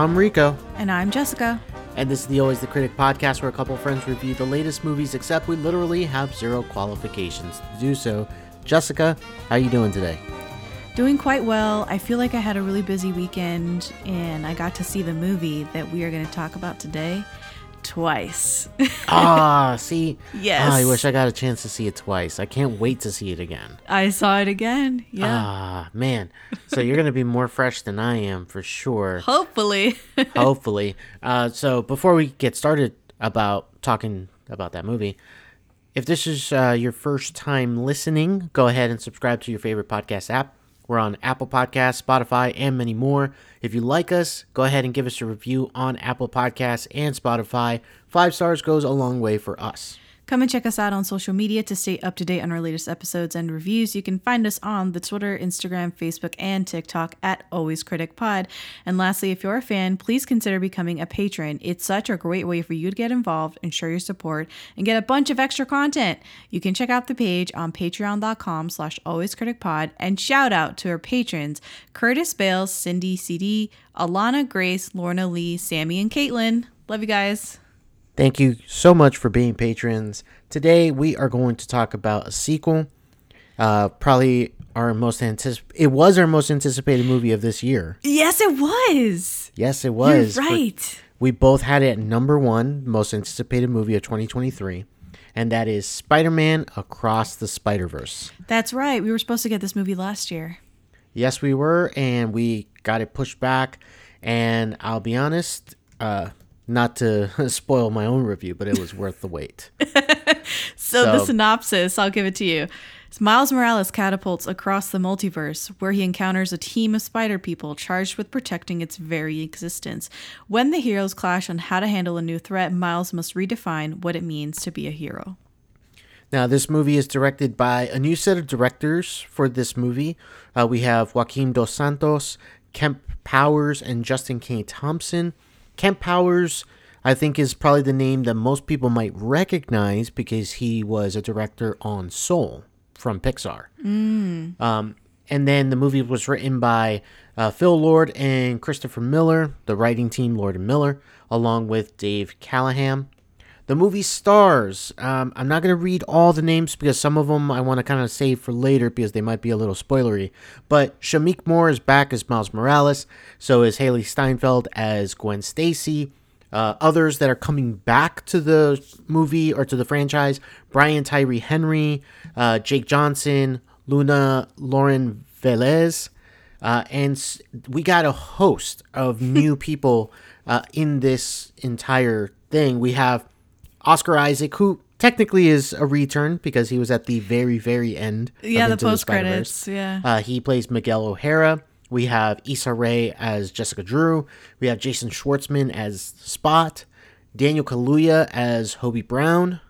I'm Rico, And I'm Jessica. and this is the Always the Critic podcast where a couple friends review the latest movies, except we literally have zero qualifications to do so. Jessica, how are you doing today? Doing quite well. I feel like I had a really busy weekend and I got to see the movie that we are going to talk about today twice. ah, see, Yes. Ah, I wish I got a chance to see it twice. I can't wait to see it again. I saw it again. Yeah. Ah, man. So you're gonna be more fresh than I am for sure. Hopefully. hopefully. Uh, so before we get started about talking about that movie, if this is uh, your first time listening, go ahead and subscribe to your favorite podcast app. We're on Apple Podcasts, Spotify, and many more. If you like us, go ahead and give us a review on Apple Podcasts and Spotify. Five stars goes a long way for us. Come and check us out on social media to stay up to date on our latest episodes and reviews. You can find us on the Twitter, Instagram, Facebook, and TikTok at Always Critic Pod. And lastly, if you're a fan, please consider becoming a patron. It's such a great way for you to get involved and show your support and get a bunch of extra content. You can check out the page on patreon.com slash alwayscriticpod and shout out to our patrons Curtis Bales, Cindy CD, Alana Grace, Lorna Lee, Sammy, and Caitlin. Love you guys. Thank you so much for being patrons. Today we are going to talk about a sequel. Uh, probably our most anticip- It was our most anticipated movie of this year. Yes, it was. Yes, it was. You're right. We both had it at number one, most anticipated movie of 2023, and that is Spider Man Across the Spider Verse. That's right. We were supposed to get this movie last year. Yes, we were, and we got it pushed back. And I'll be honest, uh, not to spoil my own review, but it was worth the wait. So, the synopsis, I'll give it to you. It's Miles Morales catapults across the multiverse, where he encounters a team of spider people charged with protecting its very existence. When the heroes clash on how to handle a new threat, Miles must redefine what it means to be a hero. Now, this movie is directed by a new set of directors for this movie. Uh, we have Joaquin Dos Santos, Kemp Powers, and Justin K. Thompson. Kemp Powers, I think, is probably the name that most people might recognize because he was a director on Soul from Pixar. Um, and then the movie was written by uh, Phil Lord and Christopher Miller, the writing team Lord and Miller, along with Dave Callaham. The movie stars. Um, I'm not going to read all the names because some of them I want to kind of save for later because they might be a little spoilery. But Shameik Moore is back as Miles Morales. So is Hailee Steinfeld as Gwen Stacy. Uh, others that are coming back to the movie or to the franchise Brian Tyree Henry, uh, Jake Johnson, Luna Lauren Velez. Uh, and we got a host of new people uh, in this entire thing. We have Oscar Isaac, who technically is a return because he was at the very, very end. of Yeah, the post credits. Yeah. Uh, he plays Miguel O'Hara. We have Issa Rae as Jessica Drew. We have Jason Schwartzman as Spot. Daniel Kaluuya as Hobie Brown,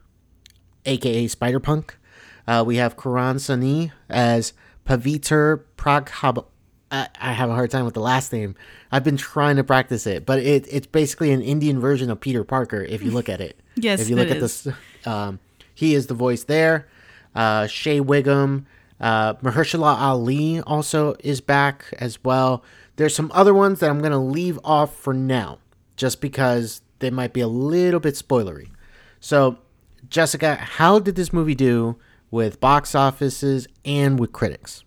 aka Spider Punk. Uh, we have Karan Soni as Pavitr Praghab. I, I have a hard time with the last name. I've been trying to practice it, but it, it's basically an Indian version of Peter Parker if you look at it. Yes, if you look at this, um, he is the voice there. Uh, Shea Whigham, uh, Mahershala Ali also is back as well. There's some other ones that I'm gonna leave off for now, just because they might be a little bit spoilery. So, Jessica, how did this movie do with box offices and with critics?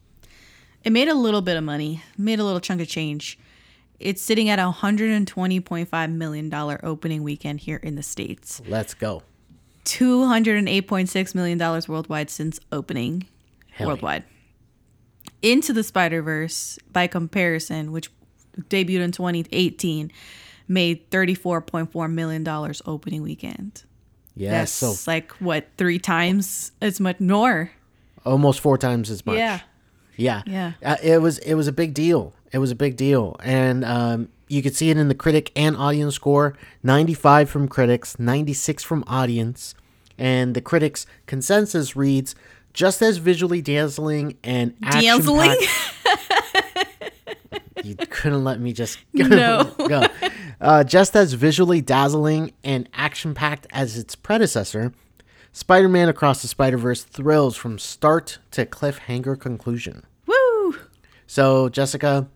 It made a little bit of money, made a little chunk of change. It's sitting at a $120.5 million opening weekend here in the States. Let's go. $208.6 million worldwide since opening Hell yeah. worldwide. Into the Spider Verse, by comparison, which debuted in 2018, made $34.4 million opening weekend. Yes, That's so like what, three times as much more? almost four times as much. Yeah. Yeah, Yeah. Uh, it was it was a big deal. It was a big deal, and um, you could see it in the critic and audience score: ninety-five from critics, ninety-six from audience, and the critics' consensus reads just as visually dazzling and Dazzling? you couldn't let me just go. No. go. Uh, just as visually dazzling and action-packed as its predecessor, Spider-Man Across the Spider-Verse thrills from start to cliffhanger conclusion. Woo! So, Jessica,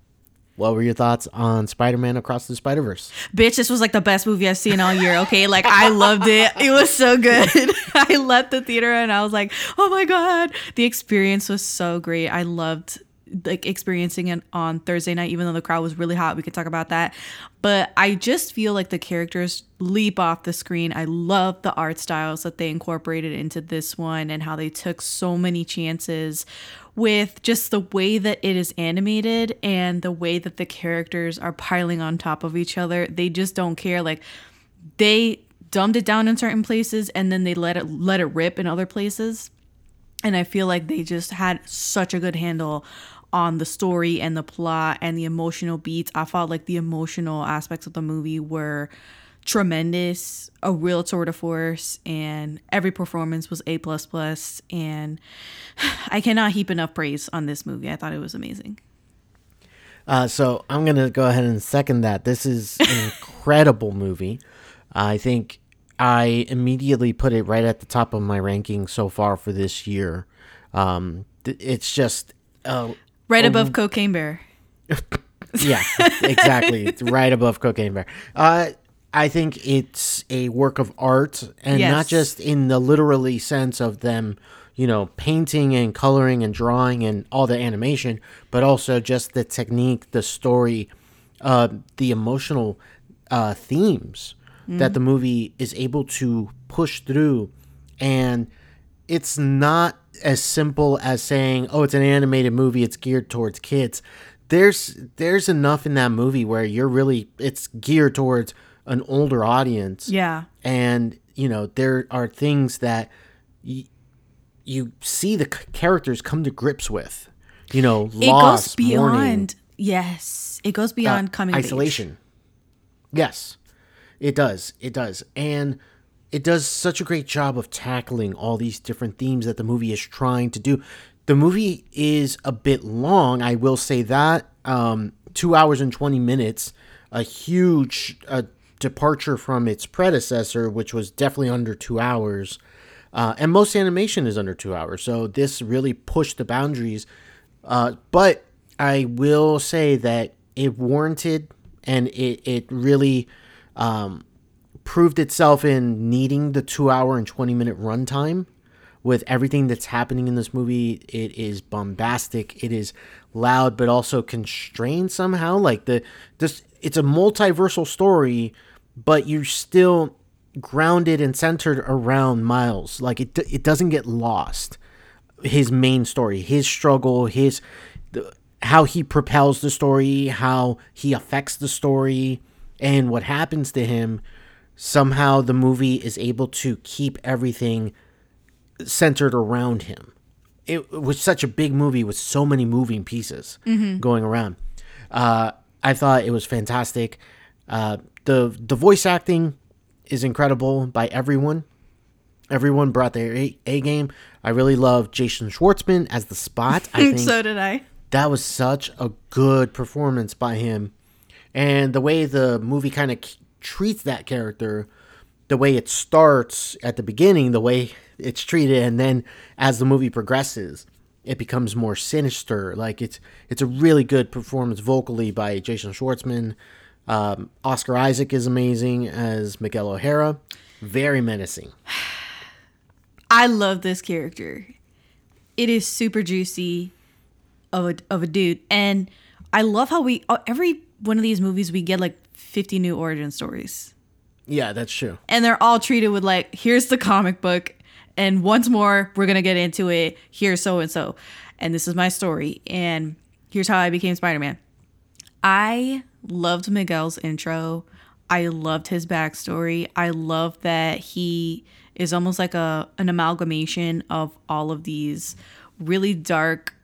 what were your thoughts on Spider-Man Across the Spider-Verse? Bitch, this was like the best movie I've seen all year. Okay, like I loved it. It was so good. I left the theater and I was like, oh my god, the experience was so great. I loved like experiencing it on Thursday night, even though the crowd was really hot. We could talk about that. But I just feel like the characters leap off the screen. I love the art styles that they incorporated into this one and how they took so many chances with just the way that it is animated and the way that the characters are piling on top of each other. They just don't care. Like they dumbed it down in certain places and then they let it let it rip in other places. And I feel like they just had such a good handle on the story and the plot and the emotional beats. I felt like the emotional aspects of the movie were tremendous, a real tour de force, and every performance was A plus plus. And I cannot heap enough praise on this movie. I thought it was amazing. Uh, so I'm gonna go ahead and second that. This is an incredible movie. I think I immediately put it right at the top of my ranking so far for this year. Um, it's just uh, Right above Cocaine Bear. yeah, exactly. it's right above Cocaine Bear. Uh, I think it's a work of art, and Yes. not just in the literally sense of them, you know, painting and coloring and drawing and all the animation, but also just the technique, the story, uh, the emotional uh, themes that the movie is able to push through, and it's not as simple as saying, "Oh, it's an animated movie; it's geared towards kids." There's there's enough in that movie where you're really it's geared towards an older audience, Yeah. and you know there are things that y- you see the c- characters come to grips with. You know, It loss, goes beyond. mourning, Yes. It goes uh, beyond coming of age. isolation. Yes, it does. It does, and it does such a great job of tackling all these different themes that the movie is trying to do. The movie is a bit long, I will say that. Um, two hours and twenty minutes, a huge uh, departure from its predecessor, which was definitely under two hours. Uh, and most animation is under two hours, so this really pushed the boundaries. Uh, but I will say that it warranted and it, it really um, proved itself in needing the two hour and 20 minute runtime with everything that's happening in this movie. It is bombastic, it is loud, but also constrained somehow. Like the this, it's a multiversal story, but you're still grounded and centered around Miles. Like it, it doesn't get lost his main story, his struggle, his the, how he propels the story, how he affects the story, and what happens to him. Somehow, the movie is able to keep everything centered around him. It was such a big movie with so many moving pieces going around. Uh, I thought it was fantastic. Uh, the the voice acting is incredible by everyone. Everyone brought their A, A game. I really love Jason Schwartzman as the Spot. I think so did I. that was such a good performance by him, and the way the movie kind of treats that character, the way it starts at the beginning, the way it's treated, and then as the movie progresses, it becomes more sinister. Like it's it's a really good performance vocally by Jason Schwartzman. Um, Oscar Isaac is amazing as Miguel O'Hara, very menacing. I love this character. It is super juicy of a of a dude, and I love how we uh, every one of these movies we get like fifty new origin stories, Yeah, that's true. and they're all treated with like, here's the comic book, and once more we're gonna get into it. Here's so and so, and this is my story, and here's how I became Spider Man. I loved Miguel's intro. I loved his backstory. I love that he is almost like a an amalgamation of all of these really dark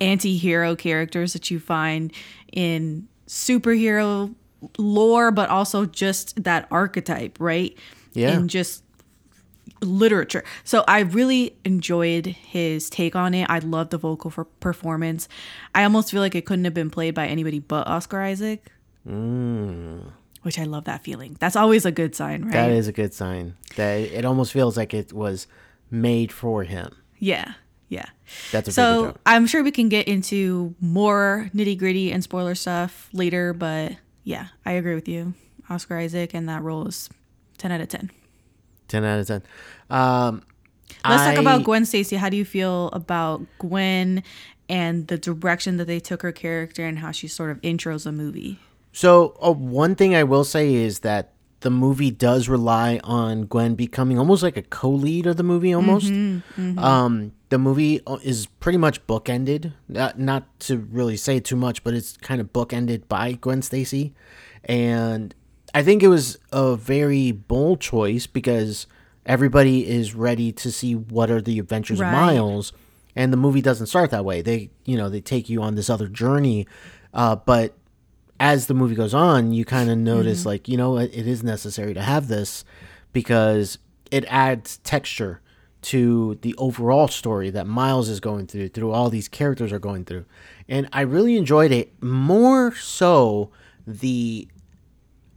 anti-hero characters that you find in superhero lore, but also just that archetype, right? Yeah. And just literature. So I really enjoyed his take on it. I loved the vocal for performance. I almost feel like it couldn't have been played by anybody but Oscar Isaac. Which I love that feeling. That's always a good sign, right? That is a good sign. That it almost feels like it was made for him. yeah. Yeah. That's a So. I'm sure we can get into more nitty gritty and spoiler stuff later, but yeah, I agree with you. Oscar Isaac and that role is 10 out of 10. 10 out of 10. Um, Let's talk about Gwen Stacy. How do you feel about Gwen and the direction that they took her character and how she sort of intros the movie? So, uh, one thing I will say is that the movie does rely on Gwen becoming almost like a co-lead of the movie. Almost, Um, the movie uh, is pretty much bookended. Not, not to really say too much, but it's kind of bookended by Gwen Stacy, and I think it was a very bold choice because everybody is ready to see what are the adventures Right. of Miles, and the movie doesn't start that way. They, you know, they take you on this other journey, uh, but as the movie goes on, you kind of notice like you know it, it is necessary to have this because it adds texture to the overall story that Miles is going through, through all these characters are going through, and I really enjoyed it more so the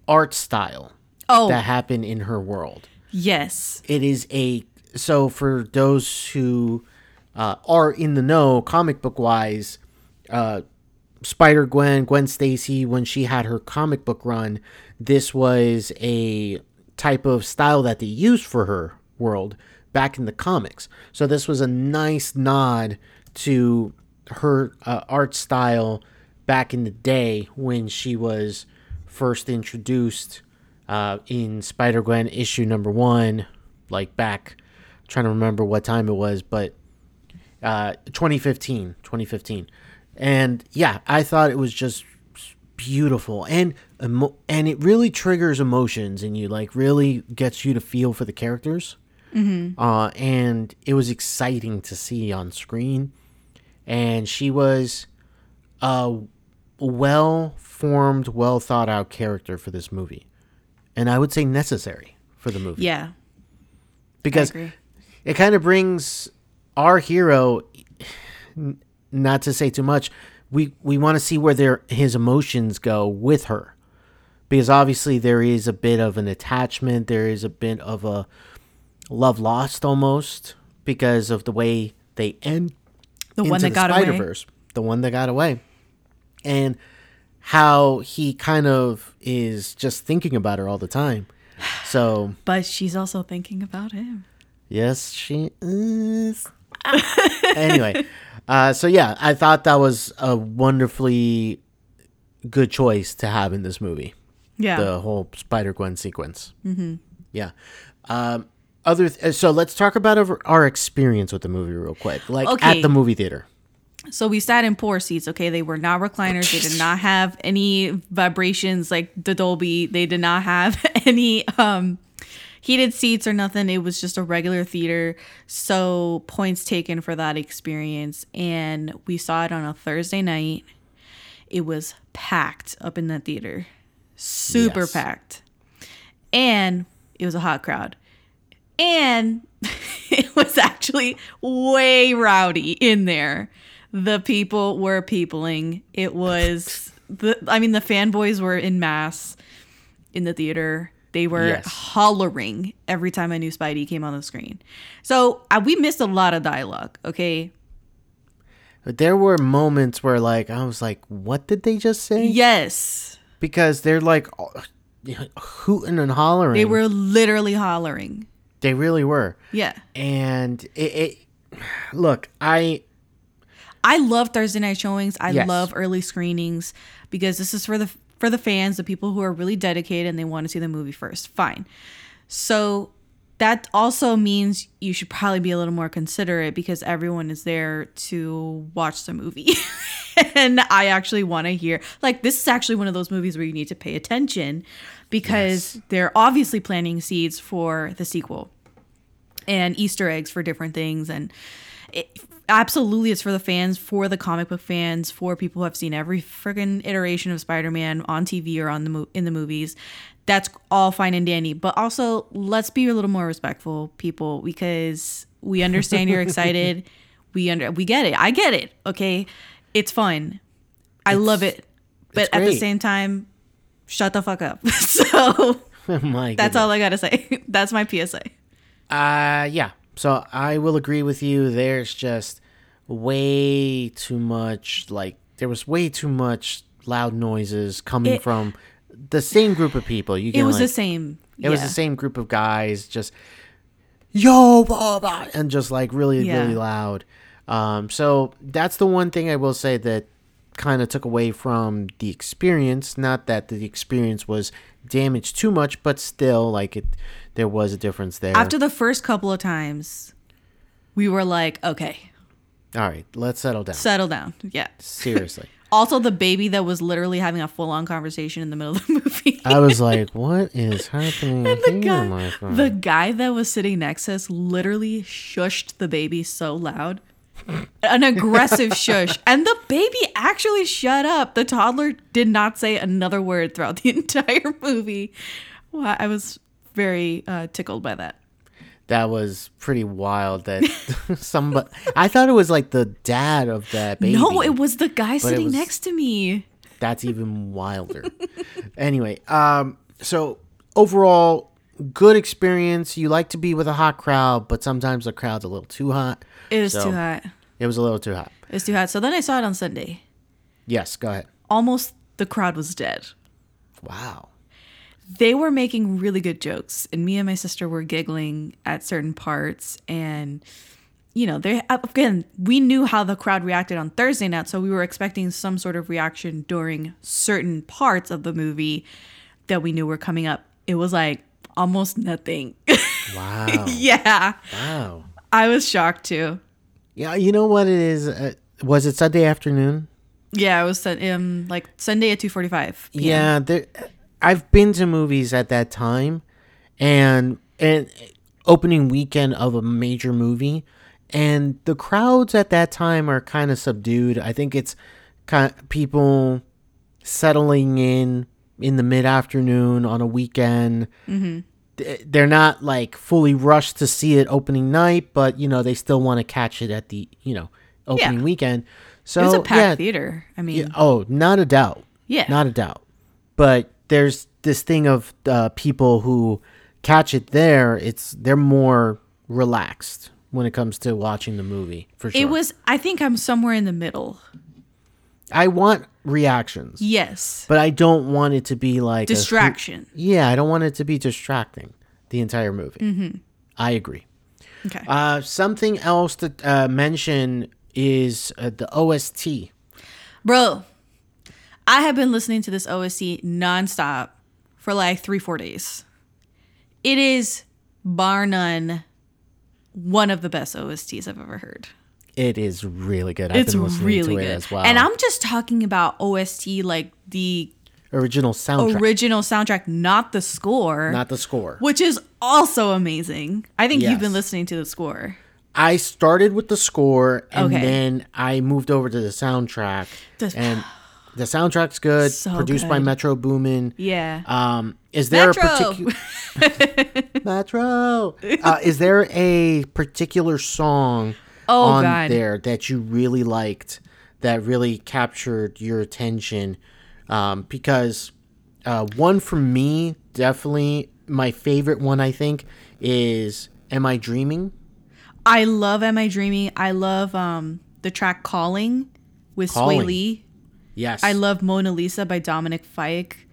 art style Oh, that happened in her world. Yes. it is a so for those who uh, are in the know comic book wise uh, spider gwen gwen stacy when she had her comic book run this was a type of style that they used for her world back in the comics. So this was a nice nod to her uh, art style back in the day when she was first introduced uh, in Spider Gwen issue number one, like back, trying to remember what time it was, but uh, 2015, 2015, and yeah, I thought it was just beautiful and emo- and it really triggers emotions in you, like really gets you to feel for the characters, mm-hmm. uh, and it was exciting to see on screen, and she was a well formed, well thought out character for this movie. And I would say necessary for the movie. Yeah. because it kind of brings our hero not to say too much, we we want to see where their his emotions go with her. Because obviously there is a bit of an attachment, there is a bit of a love lost almost because of the way they end The one that got away. Spider-Verse, the one that got away, and how he kind of is just thinking about her all the time. So But she's also thinking about him. yes, she is. anyway, uh, so yeah, I thought that was a wonderfully good choice to have in this movie. Yeah. The whole Spider Gwen sequence. Mm-hmm. Yeah. Um, other th- so let's talk about our, our experience with the movie real quick, like Okay. at the movie theater. So we sat in poor seats, okay? They were not recliners. They did not have any vibrations like the Dolby. They did not have any um heated seats or nothing. It was just a regular theater. So points taken for that experience. And we saw it on a Thursday night. It was packed up in that theater. Super Yes. packed. And it was a hot crowd. And it was actually way rowdy in there. The people were peopling. It was the I mean the fanboys were in mass in the theater. They were Yes. hollering every time a new Spidey came on the screen. So we missed a lot of dialogue. Okay, But there were moments where like I was like, what did they just say? yes, Because they're like hooting and hollering. they were literally hollering. They really were. Yeah, And it, it look, I I love Thursday night showings. I Yes. love early screenings because this is for the for the fans, the people who are really dedicated and they want to see the movie first. Fine. So that also means you should probably be a little more considerate because everyone is there to watch the movie. and I actually want to hear like this is actually one of those movies where you need to pay attention because they're obviously planting seeds for the sequel and Easter eggs for different things. And it, absolutely, it's for the fans, for the comic book fans, for people who have seen every friggin' iteration of Spider-Man on TV or on the mo- in the movies. That's all fine and dandy, but also let's be a little more respectful, people, because we understand you're excited. We under we get it. I get it. Okay, it's fun. I love it, but at the same time, shut the fuck up. so my that's all I gotta say. That's my PSA. Uh yeah. So I will agree with you. There's just way too much. Like there was way too much loud noises coming It- from the same group of people. You It was like, the same. It was the same group of guys, just yo, blah, blah, and just like really, Yeah. really loud. Um, so that's the one thing I will say that kind of took away from the experience. Not that the experience was damaged too much, but still, like it, there was a difference there. After the first couple of times, we were like, okay, All right, let's settle down. settle down. Yeah. Seriously. Also, the baby that was literally having a full on conversation in the middle of the movie. I was like, what is happening the here, my guy, the guy that was sitting next to us literally shushed the baby so loud. An aggressive shush. And the baby actually shut up. The toddler did not say another word throughout the entire movie. I was very uh, tickled by that. that was pretty wild that somebody I thought it was like the dad of that baby. No, it was the guy sitting was- next to me. That's even wilder. anyway, um so overall good experience. You like to be with a hot crowd, but sometimes the crowd's a little too hot. It was So- too hot. It was a little too hot. It was too hot. So then I saw it on Sunday. Yes, go ahead. Almost the crowd was dead. Wow. They were making really good jokes and me and my sister were giggling at certain parts and you know they again we knew how the crowd reacted on thursday night so we were expecting some sort of reaction during certain parts of the movie that we knew were coming up it was like almost nothing Wow. yeah wow. i was shocked too Yeah, you know what it is? Uh, was it Sunday afternoon? yeah it was um like sunday at 2.45 p.m. Yeah, there, I've been to movies at that time, and and opening weekend of a major movie, and the crowds at that time are kind of subdued. I think it's kind of people settling in in the mid afternoon on a weekend. Mm-hmm. Th- They're not like fully rushed to see it opening night, but you know they still want to catch it at the you know opening Yeah. weekend. So it's a packed yeah, theater i mean yeah, oh, not a doubt. Yeah. Not a doubt. But there's this thing of uh, people who catch it there, it's they're more relaxed when it comes to watching the movie, for sure. it was i think i'm somewhere in the middle I want reactions, yes but I don't want it to be like a- distraction yeah, I don't want it to be distracting the entire movie. Mm-hmm. I agree. okay Uh, something else to uh, mention is uh, the OST. Bro, I have been listening to this OST nonstop for like three, four days. It is, bar none, one of the best OSTs I've ever heard. It is really good. I've It's been listening really to it good. as well. And I'm just talking about OST like the original soundtrack, original soundtrack, not the score, not the score. which is also amazing. I think you've been listening to the score. I started with the score and Okay. then I moved over to the soundtrack. The- and the soundtrack's good, So produced by. Metro Boomin. Yeah. Um, is there Metro! a particular Metro? Uh, is there a particular song Oh, on God. there that you really liked that really captured your attention? Um, because uh, one for me, definitely my favorite one. I think is "Am I Dreaming." I love Am I Dreaming? I love um the track Calling with Swae Lee. Yes, I love Mona Lisa by Dominic Fike.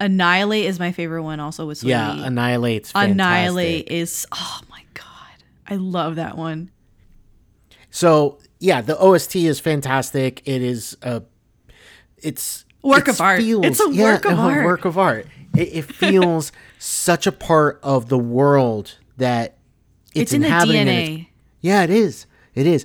Annihilate is my favorite one, also with Swae Yeah. Annihilate's fantastic. Annihilate is oh my god, I love that one. So yeah, the OST is fantastic. It is a, it's Work it's of art. It's a work of art. Work of art. It, it feels such a part of the world that it's, It's, in the inhabiting and it's- DNA. yeah, it is. It is.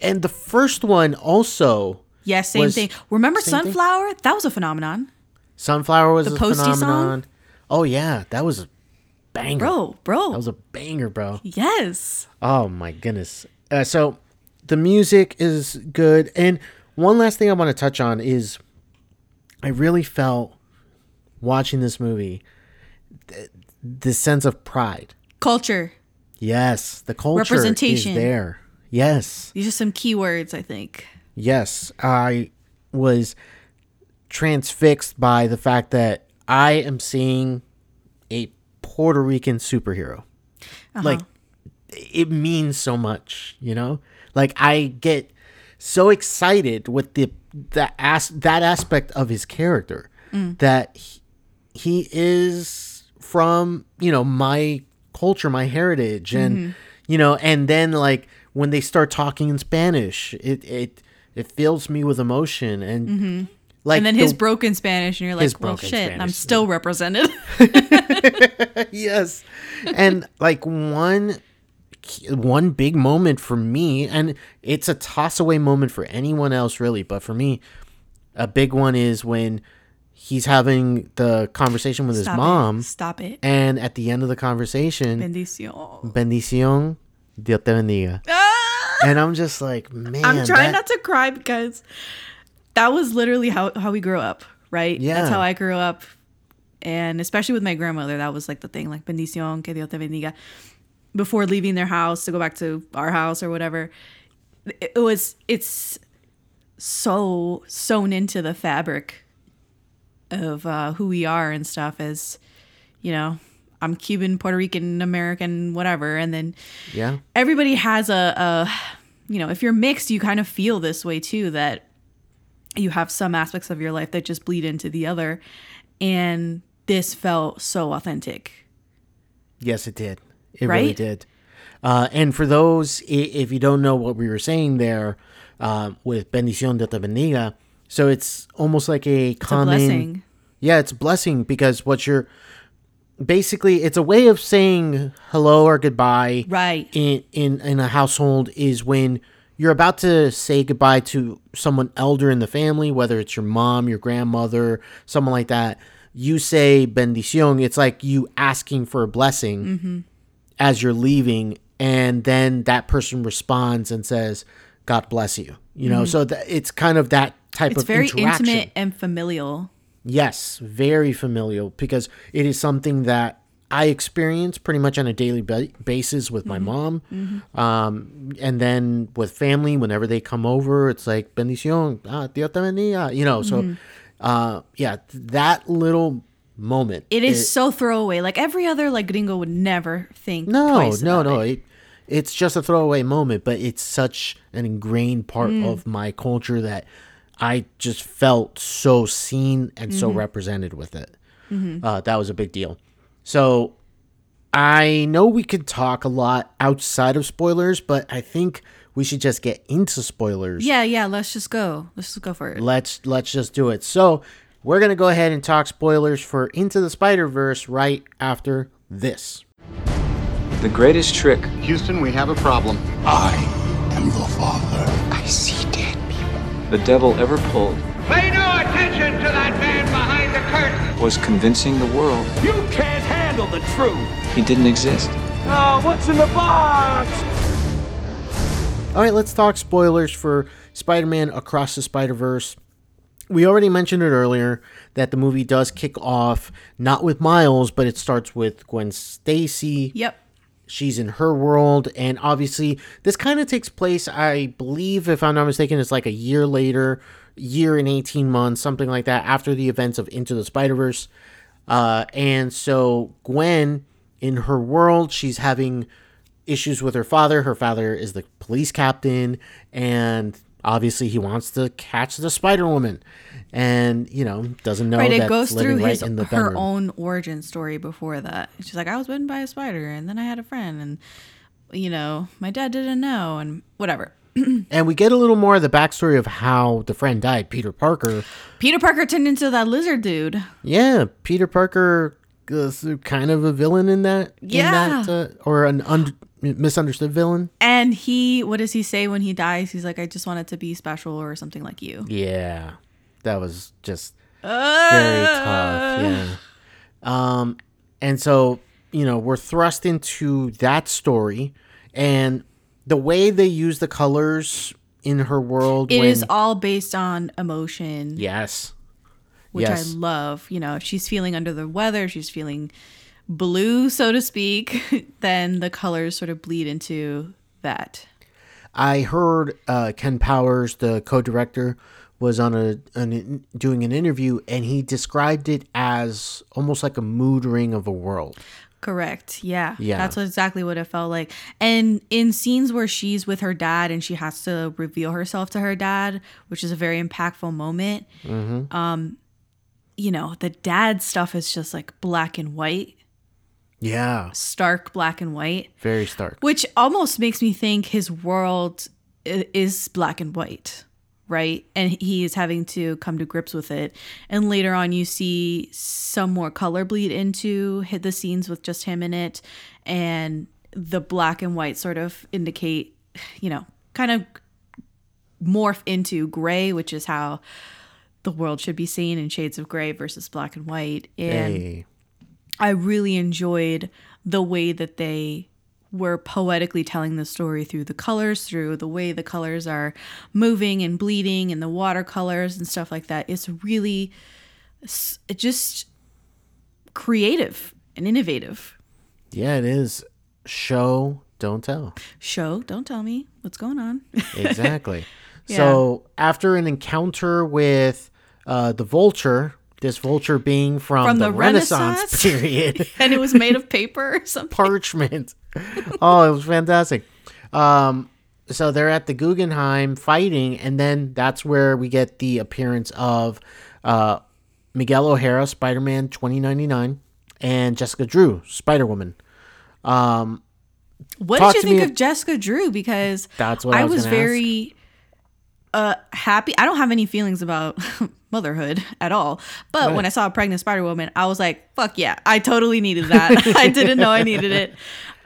And the first one also, Yes, same was- thing. Remember same thing? Sunflower? That was a phenomenon, Sunflower was The a Posty song? phenomenon. Oh yeah, that was a banger. bro, bro. That was a banger, bro. yes. Oh my goodness. Uh, so the music is good. And one last thing I want to touch on is I really felt watching this movie th- this sense of pride. Culture. Yes, the culture Representation. is there. Yes. These are some keywords, I think. Yes, I was transfixed by the fact that I am seeing a Puerto Rican superhero. Uh-huh. Like it means so much, you know? Like I get so excited with the that as that aspect of his character that he, he is from, you know, my culture, my heritage and you know, and then like when they start talking in Spanish, it it it fills me with emotion and like and then the- his broken Spanish, and you're like, well, shit, I'm Spanish. still represented. yes and like one one big moment for me and it's a toss away moment for anyone else really but for me a big one is when he's having the conversation with his mom It. Stop it. and at the end of the conversation Bendición. bendición dios te bendiga Ah! And i'm just like man I'm trying that- not to cry because that was literally how, how we grew up, right? Yeah. That's how I grew up. And especially with my grandmother, that was like the thing, like bendición, que Dios te bendiga. Before leaving their house to go back to our house or whatever. It was, it's so sewn into the fabric of uh, who we are and stuff as, you know, I'm Cuban, Puerto Rican, American, whatever. And then yeah everybody has a, a you know if you're mixed you kind of feel this way too that you have some aspects of your life that just bleed into the other and this felt so authentic Yes, it did. It really did. Uh, and for those, if you don't know what we were saying there uh, with bendición de bendiga, so it's almost like a it's a common. blessing Yeah, it's a blessing because what you're basically it's a way of saying hello or goodbye. right In in in a household is when you're about to say goodbye to someone elder in the family, whether it's your mom, your grandmother, someone like that. You say bendición. It's like you asking for a blessing Mm-hmm. as you're leaving, and then that person responds and says, "God bless you." You know, so that it's kind of that type Mm-hmm. it's of very intimate and familial Yes, very familial because it is something that I experience pretty much on a daily ba- basis with my mom. Um, and then with family, whenever they come over, it's like, bendición, ah, Dios te bendiga, you know. So, uh, yeah, that little moment. it is so throwaway like every other like gringo would never think No, no, no. it. It, it's just a throwaway moment, but it's such an ingrained part Mm. of my culture that I just felt so seen and so Mm-hmm. represented with it. Uh, that was a big deal. So I know we could talk a lot outside of spoilers, but I think we should just get into spoilers. yeah yeah let's just go let's just go for it Let's let's just do it. So we're gonna go ahead and talk spoilers for Into the Spider Verse right after this. The greatest trick Houston, we have a problem. I am the father. I see dead people. The devil ever pulled Pay no attention to that man behind the curtain. was convincing the world You can't handle the truth. he didn't exist. Oh, what's in the box? All right, let's talk spoilers for Spider Man Across the Spider Verse. We already mentioned it earlier that the movie does kick off not with Miles, but it starts with Gwen Stacy. yep She's in her world, and obviously, this kind of takes place, I believe, if I'm not mistaken, it's like a year later, year and 18 months, something like that, after the events of Into the Spider Verse. Uh, and so, Gwen, in her world, she's having issues with her father. Her father is the police captain, and obviously, he wants to catch the Spider Woman, and you know, doesn't know right it goes through right his in the her bedroom. own origin story before that she's like i was bitten by a spider and then i had a friend and you know my dad didn't know and whatever And we get a little more of the backstory of how the friend died. Peter Parker. peter parker turned into that lizard dude Yeah, Peter Parker is kind of a villain in that. Yeah. In that, uh, or an un- misunderstood villain. and he what does he say when he dies he's like i just wanted to be special or something like you Yeah, that was just very Uh. tough. Yeah. Um, and so you know we're thrust into that story, and the way they use the colors in her world. It when, is all based on emotion yes. which yes. i love you know if she's feeling under the weather she's feeling blue so to speak then the colors sort of bleed into that I heard uh, Kemp Powers, the co-director, was on a an, doing an interview, and he described it as almost like a mood ring of a world. Correct. Yeah. Yeah. That's what, exactly what it felt like. And in scenes where she's with her dad and she has to reveal herself to her dad, which is a very impactful moment, um, you know, the dad stuff is just like black and white, Yeah, stark black and white, very stark. which almost makes me think his world is black and white. Right. And he is having to come to grips with it. And later on, you see some more color bleed into hit the scenes with just him in it. And the black and white sort of indicate, you know, kind of morph into gray, which is how the world should be seen in shades of gray versus black and white. And Hey. I really enjoyed the way that they were poetically telling the story through the colors, through the way the colors are moving and bleeding and the watercolors and stuff like that. It's really s- just creative and innovative. Yeah, it is. Show, don't tell. Show, don't tell me what's going on. Exactly. So after an encounter with uh, the vulture, this vulture being from, From the, the Renaissance, Renaissance? period, and it was made of paper or something. parchment. Oh, it was fantastic. Um, so they're at the Guggenheim fighting, and then that's where we get the appearance of uh, Miguel O'Hara, Spider Man 2099, and Jessica Drew, Spider Woman. Um, What did you think of Jessica Drew? Because That's what I I was was very uh happy. I don't have any feelings about motherhood at all. But when I saw a pregnant Spider Woman, I was like, "Fuck yeah! I totally needed that. I didn't know I needed it."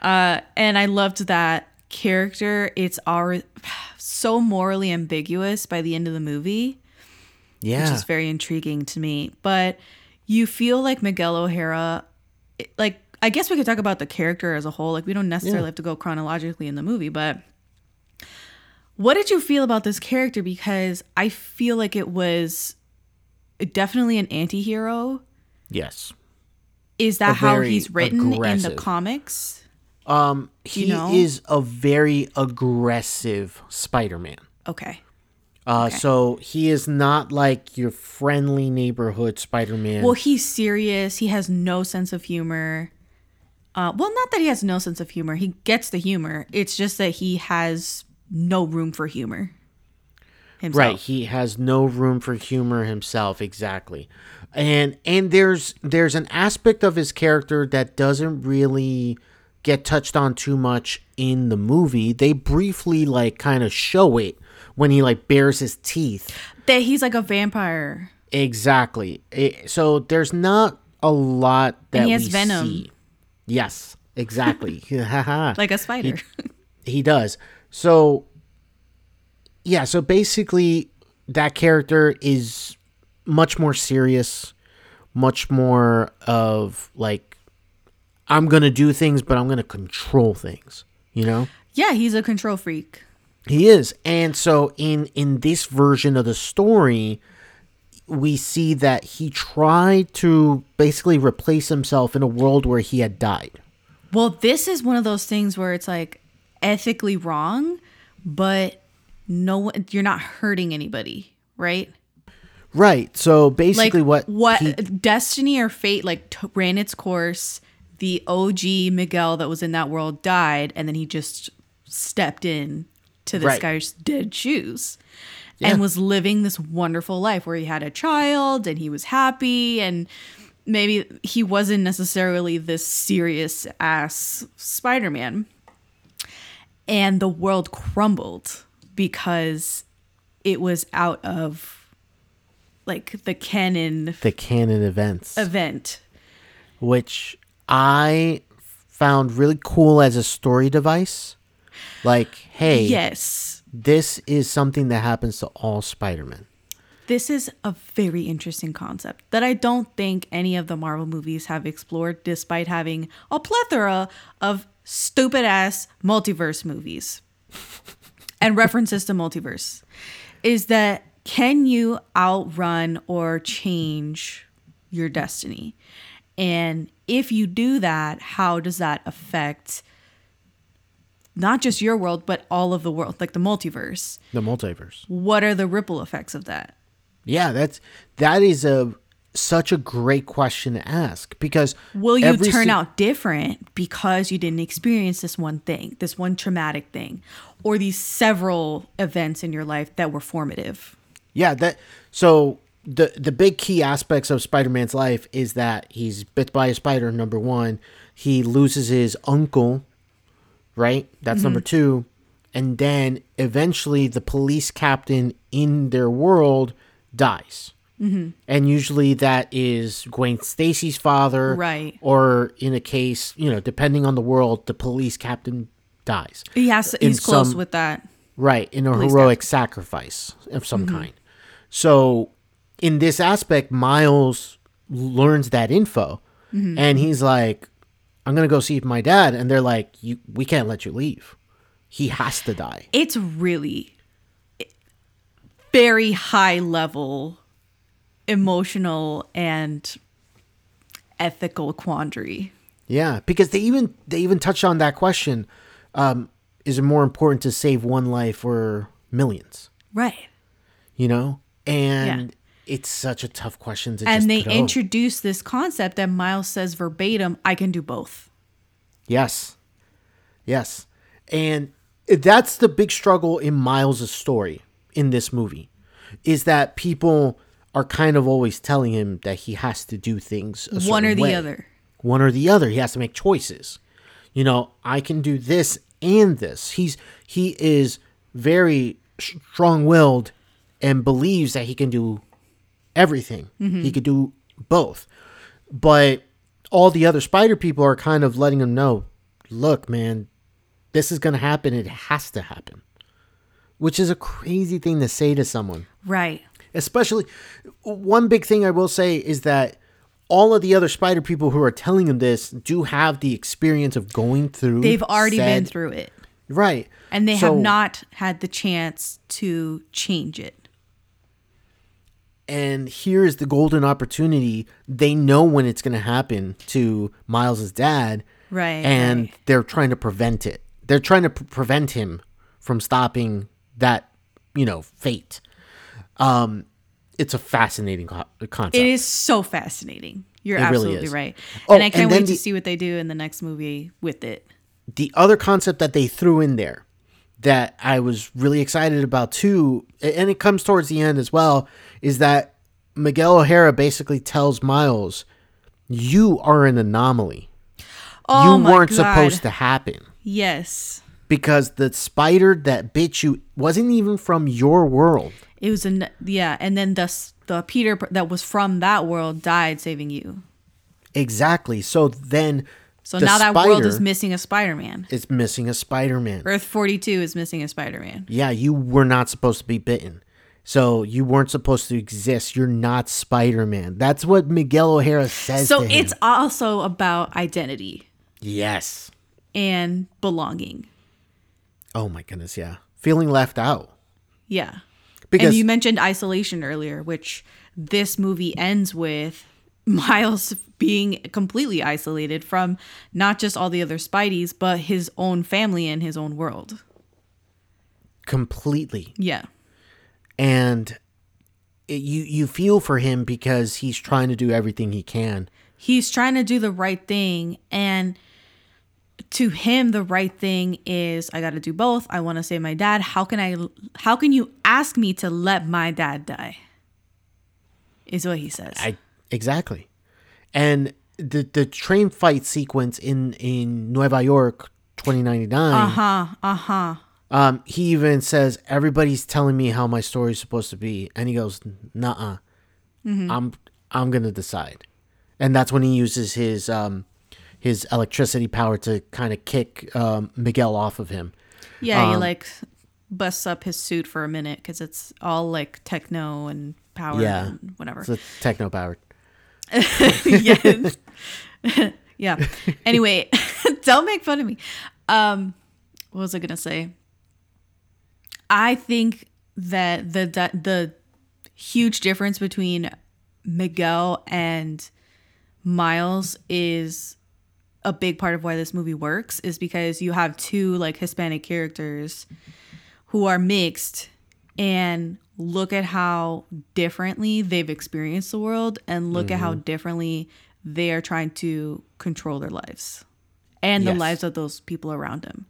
Uh, and I loved that character. It's already so morally ambiguous by the end of the movie yeah. which is very intriguing to me. But you feel like Miguel O'Hara, like I guess we could talk about the character as a whole. Like we don't necessarily Yeah. have to go chronologically in the movie, but what did you feel about this character? Because I feel like it was definitely an anti-hero. yes. Is that A how he's written in the comics? Um, he know? is a very aggressive Spider-Man. Okay. Uh, so he is not like your friendly neighborhood Spider-Man. Well, he's serious. He has no sense of humor. Uh, well, not that he has no sense of humor. He gets the humor. It's just that he has no room for humor. Himself. right, he has no room for humor himself. Exactly, and and there's there's an aspect of his character that doesn't really get touched on too much in the movie. They briefly like kind of show it when he like bares his teeth. That he's like a vampire. Exactly. It- so there's not a lot that he has we venom. see. Yes, exactly. Like a spider. he does. So yeah, so basically that character is much more serious, much more of like I'm going to do things but I'm going to control things, you know? yeah, he's a control freak. He is. And so in in this version of the story, we see that he tried to basically replace himself in a world where he had died. Well, this is one of those things where it's like ethically wrong, but no one, you're not hurting anybody, right? Right. So like basically what what he- destiny or fate like t- ran its course the og miguel that was in that world died and then he just stepped in to this Right. guy's dead shoes Yeah. and was living this wonderful life where he had a child and he was happy and maybe he wasn't necessarily this serious ass spider-man and the world crumbled because it was out of like the canon the canon events, event. which I found really cool as a story device. Like, hey, Yes. this is something that happens to all Spider-Man. This is a very interesting concept that I don't think any of the Marvel movies have explored, despite having a plethora of stupid ass multiverse movies and references to multiverse. Is that can you outrun or change your destiny? And if you do that, how does that affect not just your world, but all of the world, like the multiverse? The multiverse. What are the ripple effects of that? Yeah, that's that is a such a great question to ask because Will you turn si- out different because you didn't experience this one thing, this one traumatic thing, or these several events in your life that were formative? Yeah, that so the the big key aspects of Spider-Man's life is that he's bit by a spider number 1, he loses his uncle, right? That's number mm-hmm. 2. And then eventually the police captain in their world dies. Mm-hmm. And usually that is Gwen Stacy's father, Right. Or in a case, you know, depending on the world, the police captain dies. He has In he's close some- with that. Right, in a Police heroic sacrifice of some mm-hmm. kind. So, in this aspect, Miles learns that info, mm-hmm. and he's like, "I'm gonna go see my dad," and they're like, "You, we can't let you leave. He has to die." It's really eh, very high level emotional and ethical quandary. Yeah, because they even they even touched on that question: um, Is it more important to save one life or millions? Right. You know, and it's such a tough question to just And they introduce this concept that Miles says verbatim, I can do both. Yes. Yes. And that's the big struggle in Miles' story in this movie is that people are kind of always telling him that he has to do things a One or the way. other. One or the other. He has to make choices. You know, I can do this and this. He's he is very strong-willed and believes that he can do everything. Mm-hmm. He could do both. But all the other spider people are kind of letting him know, look, man, this is going to happen. It has to happen. Which is a crazy thing to say to someone. Right. Especially, one big thing I will say is that all of the other spider people who are telling him this do have the experience of going through. They've already been through it. Right. And they So- have not had the chance to change it. and here is the golden opportunity. They know when it's going to happen to Miles's dad, Right, And right. they're trying to prevent it. They're trying to pre- prevent him from stopping that, you know, fate. Um, it's a fascinating co- concept. It is so fascinating. You're It absolutely is. right. Oh, and I can't and wait to see what they do in the next movie with it. the other concept that they threw in there that I was really excited about too, and it comes towards the end as well, is that Miguel O'Hara basically tells Miles, "You are an anomaly. Oh you weren't God. supposed to happen Yes. Because the spider that bit you wasn't even from your world." It was an yeah, and then the the Peter that was from that world died saving you. Exactly. So then, So now that world is missing a Spider-Man. It's missing a Spider-Man. Earth 42 is missing a Spider-Man. Yeah, you were not supposed to be bitten. So you weren't supposed to exist. You're not Spider-Man. That's what Miguel O'Hara says So it's also about identity yes. and belonging. Oh my goodness, yeah. Feeling left out. Yeah. Because and you mentioned isolation earlier, which this movie ends with Miles being completely isolated from not just all the other Spideys, but his own family and his own world. completely Yeah. and it, you you feel for him because he's trying to do everything he can. He's trying to do the right thing and to him the right thing is I got to do both. I want to save my dad. How can I how can you ask me to let my dad die? Is what he says. I exactly. And the the train fight sequence in in Nueva York 2099 uh-huh. Uh-huh. Um, he even says everybody's telling me how my story's supposed to be, and he goes, "Nah, Mm-hmm. I'm I'm gonna decide." And that's when he uses his um his electricity power to kind of kick um, Miguel off of him. Yeah, he Um, like busts up his suit for a minute because it's all like techno and power Yeah, and whatever. It's techno powered. yeah. yeah. Anyway, don't make fun of me. Um, what was I gonna say? I think that the the, the huge difference between Miguel and Miles is a big part of why this movie works is because you have two like Hispanic characters who are mixed and look at how differently they've experienced the world and look at how Mm-hmm. differently they are trying to control their lives and the lives of those people around them.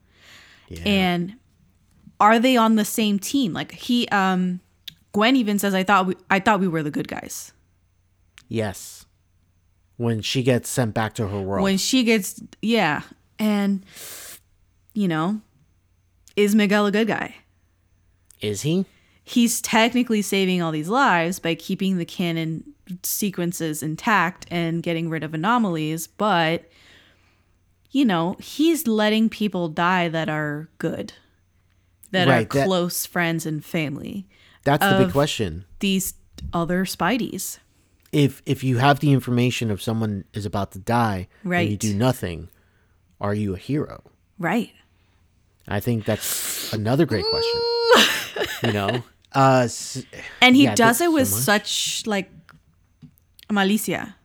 Yeah. And are they on the same team? Like he um Gwen even says I thought we I thought we were the good guys. yes. When she gets sent back to her world. When she gets yeah, and you know, is Miguel a good guy? Is he? he's technically saving all these lives by keeping the canon sequences intact and getting rid of anomalies, but you know, he's letting people die that are good, that Right, are that- close friends and family. That's the big question. These other Spideys. If if you have the information of someone is about to die right. and you do nothing, are you a hero? Right. I think that's another great question. you know, uh, And he Yeah, does it with so such like malicia.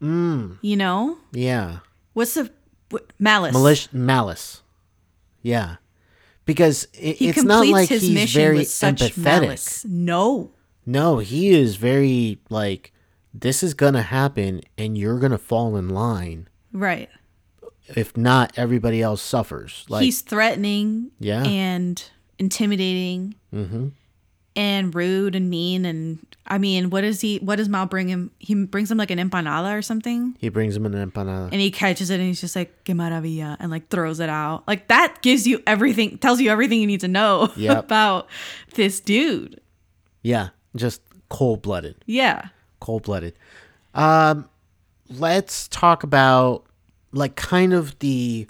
Mm. You know? yeah, What's the what, malice? Malish- malice. Yeah, because it, it's not like his he's mission very empathetic. malice. No. No, he is very like this is gonna happen, and you're gonna fall in line. Right. If not, everybody else suffers. Like He's threatening Yeah. and intimidating Mm-hmm. and rude and mean and I mean, what does he what does Mal bring him? He brings him like an empanada or something he brings him an empanada. and he catches it and he's just like, que maravilla and like throws it out. Like that gives you everything tells you everything you need to know Yep. about this dude. yeah, just cold blooded. Yeah. cold blooded. Um, let's talk about like kind of the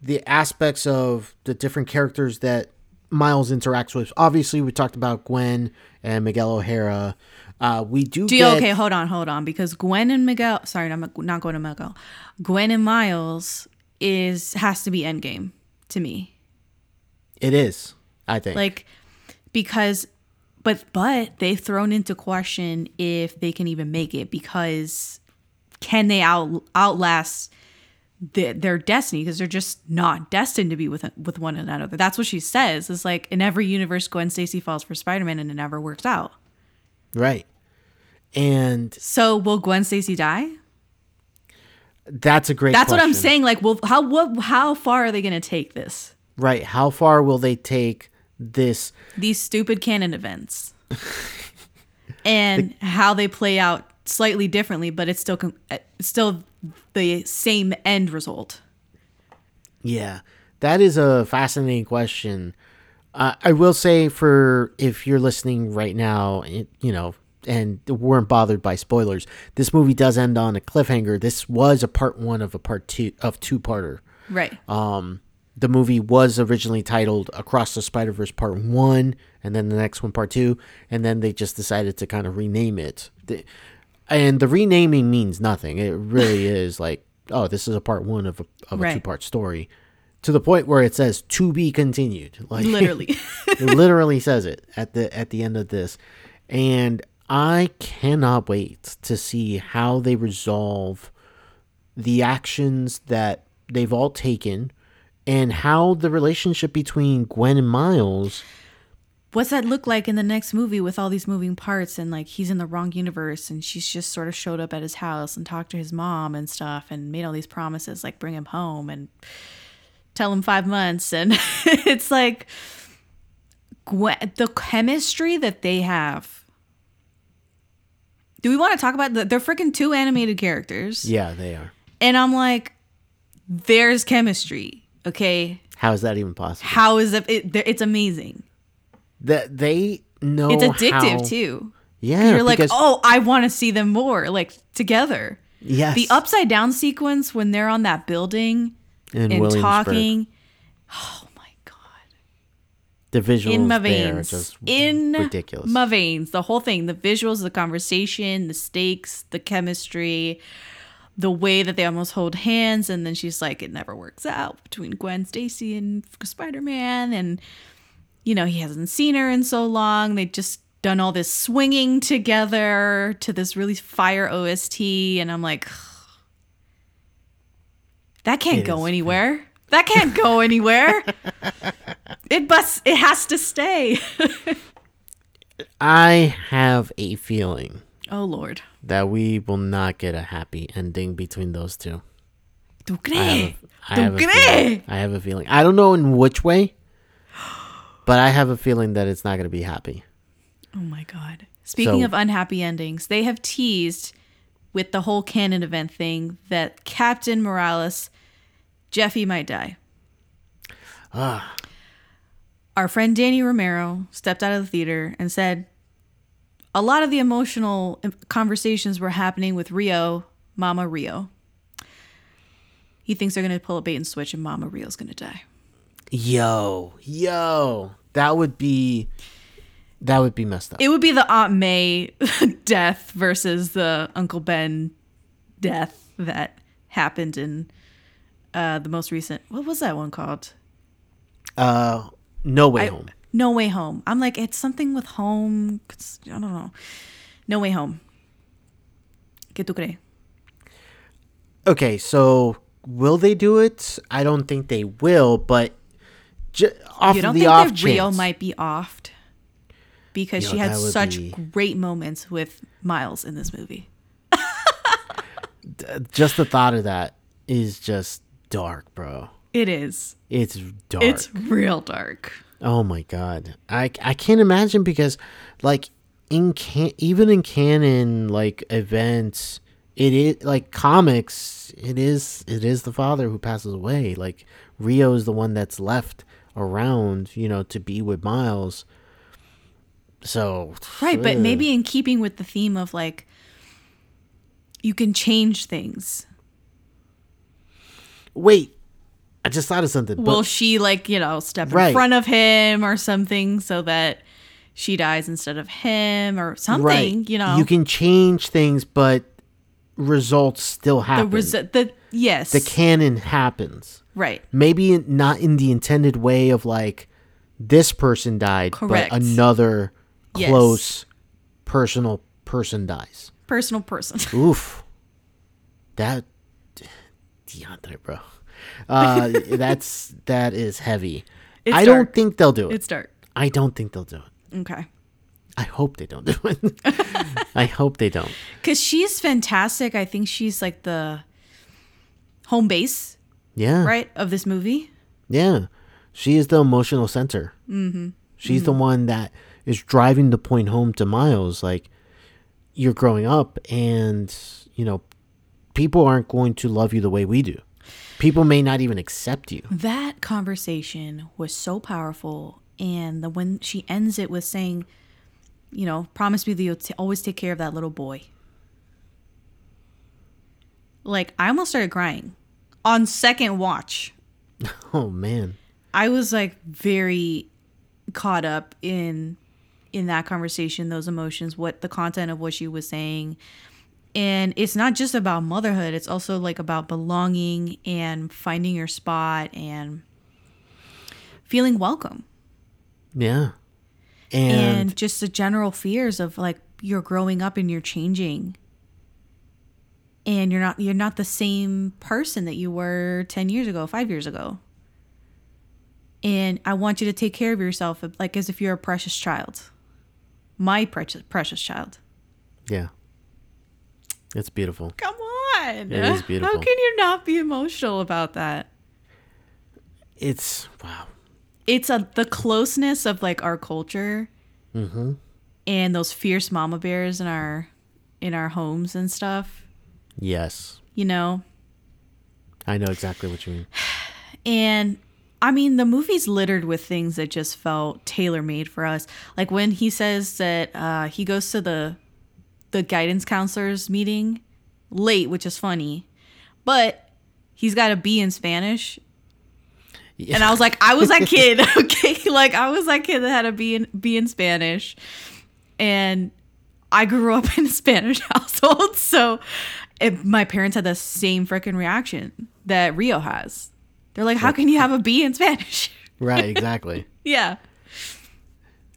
the aspects of the different characters that Miles interacts with. Obviously, we talked about Gwen and Miguel O'Hara. Uh, we do Do get okay, hold on, hold on, because Gwen and Miguel, sorry, I'm not going to Miguel. Gwen and Miles is has to be Endgame to me. it is. I think like because but but they've thrown into question if they can even make it because can they out outlast the, their destiny? Because they're just not destined to be with with one another. That's what she says. It's like in every universe gwen stacy falls for spider-man and it never works out. Right, and so will gwen stacy die? That's a great. that's what i'm saying. Like well how what how far are they going to take this? Right, how far will they take this? these stupid canon events and how they play out slightly differently but it's still com- uh, still the same end result Yeah, that is a fascinating question. Uh, I will say, for if you're listening right now, it, you know, and weren't bothered by spoilers, this movie does end on a cliffhanger. This was a part one of a part two of two parter. right Um, the movie was originally titled Across the Spider Verse Part One, and then the next one Part Two, and then they just decided to kind of rename it. The, and the renaming means nothing. It really is like, oh, this is a part one of a of a Right. two part story, to the point where it says to be continued. Like literally it literally says it at the at the end of this, and I cannot wait to see how they resolve the actions that they've all taken and how the relationship between Gwen and Miles what's that look like in the next movie with all these moving parts and like he's in the wrong universe and she's just sort of showed up at his house and talked to his mom and stuff and made all these promises like bring him home and tell him five months and it's like Gwen, the chemistry that they have. Do we want to talk about the, they're freaking two animated characters. Yeah they are. And i'm like there's chemistry okay. How is that even possible? How is it, it it's amazing. That they know it's addictive how- too. Yeah you're like oh i want to see them more like together. Yes. The upside down sequence when they're on that building in and talking. Oh my god. The visuals in my veins. in ridiculous. my veins. The whole thing. The visuals the conversation the stakes the chemistry the way that they almost hold hands and then she's like it never works out between gwen stacy and spider-man and you know he hasn't seen her in so long. They just done all this swinging together to this really fire ost and i'm like that can't It go anywhere. That can't go anywhere. It bus it has to stay. I have a feeling oh lord. that we will not get a happy ending between those two. ¿Tú I have, crees? I ¿Tú have a crees? feeling. I have a feeling. I don't know in which way, but I have a feeling that it's not going to be happy. Oh my god. Speaking So- of unhappy endings, they have teased with the whole canon event thing that Captain Morales, Jeffy might die. Ah. Our friend Danny Romero stepped out of the theater and said a lot of the emotional conversations were happening with Rio, Mama Rio. He thinks they're going to pull a bait and switch and Mama Rio's going to die. Yo, yo, that would be that would be messed up. It would be the Aunt May death versus the Uncle Ben death that happened in uh, the most recent. What was that one called? Uh, no way I- home. No Way Home. I'm like, it's something with home. I don't know. No Way Home. ¿Qué tú crees? Okay, so will they do it? I don't think they will, but j- off You don't the think off that chance, Rio might be offed? Because Yo, she had such be- great moments with Miles in this movie. just the thought of that is just dark, bro. It is. It's dark. It's real dark. Oh my god, I I can't imagine because like in can even in canon like events, it is like comics. It is it is the father who passes away. Like Rio is the one that's left around, you know, to be with Miles. So Right, but maybe in keeping with the theme of like you can change things. wait. I just thought of something. but- Will she like, you know, step in Right. front of him or something so that she dies instead of him or something, you know. you can change things, but results still the happen. res- the yes. the canon happens. right. maybe not in the intended way of like this person died, Correct. but another Yes. close personal person dies. Personal person. Oof, that DeAndre, bro. Uh, that's that is heavy. It's I dark. don't think they'll do it. it's dark. I don't think they'll do it. Okay. I hope they don't do it. I hope they don't. Cuz she's fantastic. I think she's like the home base, Yeah. right, of this movie. Yeah. She is the emotional center. Mm-hmm. She's the one that is driving the point home to Miles. Like, you're growing up, and, you know, people aren't going to love you the way we do. People may not even accept you. That conversation was so powerful and the when she ends it with saying, you know, promise me that you'll t- always take care of that little boy. Like I almost started crying on second watch. Oh, man. I was like very caught up in in that conversation, those emotions, what the content of what she was saying. And it's not just about motherhood, it's also like about belonging and finding your spot and feeling welcome. Yeah. And, And, just the general fears of like you're growing up and you're changing. And you're not you're not the same person that you were 10 years ago, 5 years ago. And I want you to take care of yourself like as if you're a precious child. My precious precious child. yeah. It's beautiful. Come on. It is beautiful. How can you not be emotional about that? It's, wow. It's a the closeness of like our culture Mm-hmm. and those fierce mama bears in our in our homes and stuff. Yes. You know, I know exactly what you mean. And I mean, the movie's littered with things that just felt tailor made for us. Like when he says that uh, he goes to the the guidance counselors meeting late, which is funny, but he's got a B in Spanish. And I was like, I was that kid, okay? Like I was that kid that had a B in B in Spanish, and I grew up in a Spanish household, so it, my parents had the same freaking reaction that Rio has. They're like, "How can you have a B in Spanish?" Right, exactly. yeah,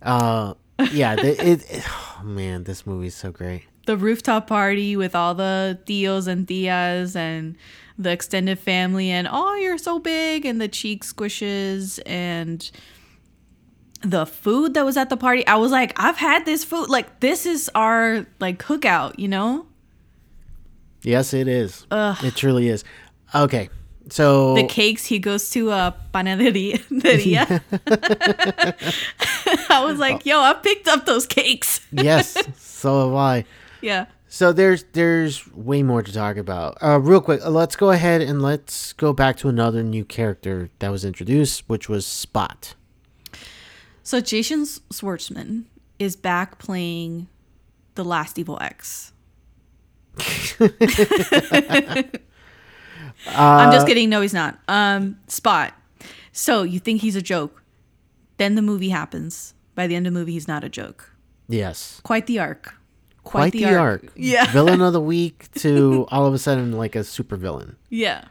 uh, yeah, the, it, it, oh man, this movie's so great. the rooftop party with all the tios and tias and the extended family, and oh, you're so big, and the cheek squishes, and the food that was at the party, I was like, I've had this food. Like this is our like cookout, you know? Yes, it is. It truly is. Okay, so The cakes he goes to a panaderia. I was like, yo, I picked up those cakes. yes, so have I. yeah. So there's there's way more to talk about. Uh, real quick, uh, let's go ahead and let's go back to another new character that was introduced, which was Spot. So Jason Schwartzman is back playing the last Evil Ex. I'm just kidding. No, he's not. Um, Spot. So you think he's a joke. Then the movie happens. By the end of the movie, he's not a joke. Yes, Quite the arc. quite, the, arc. Yeah. villain of the week to all of a sudden like a super villain. Yeah.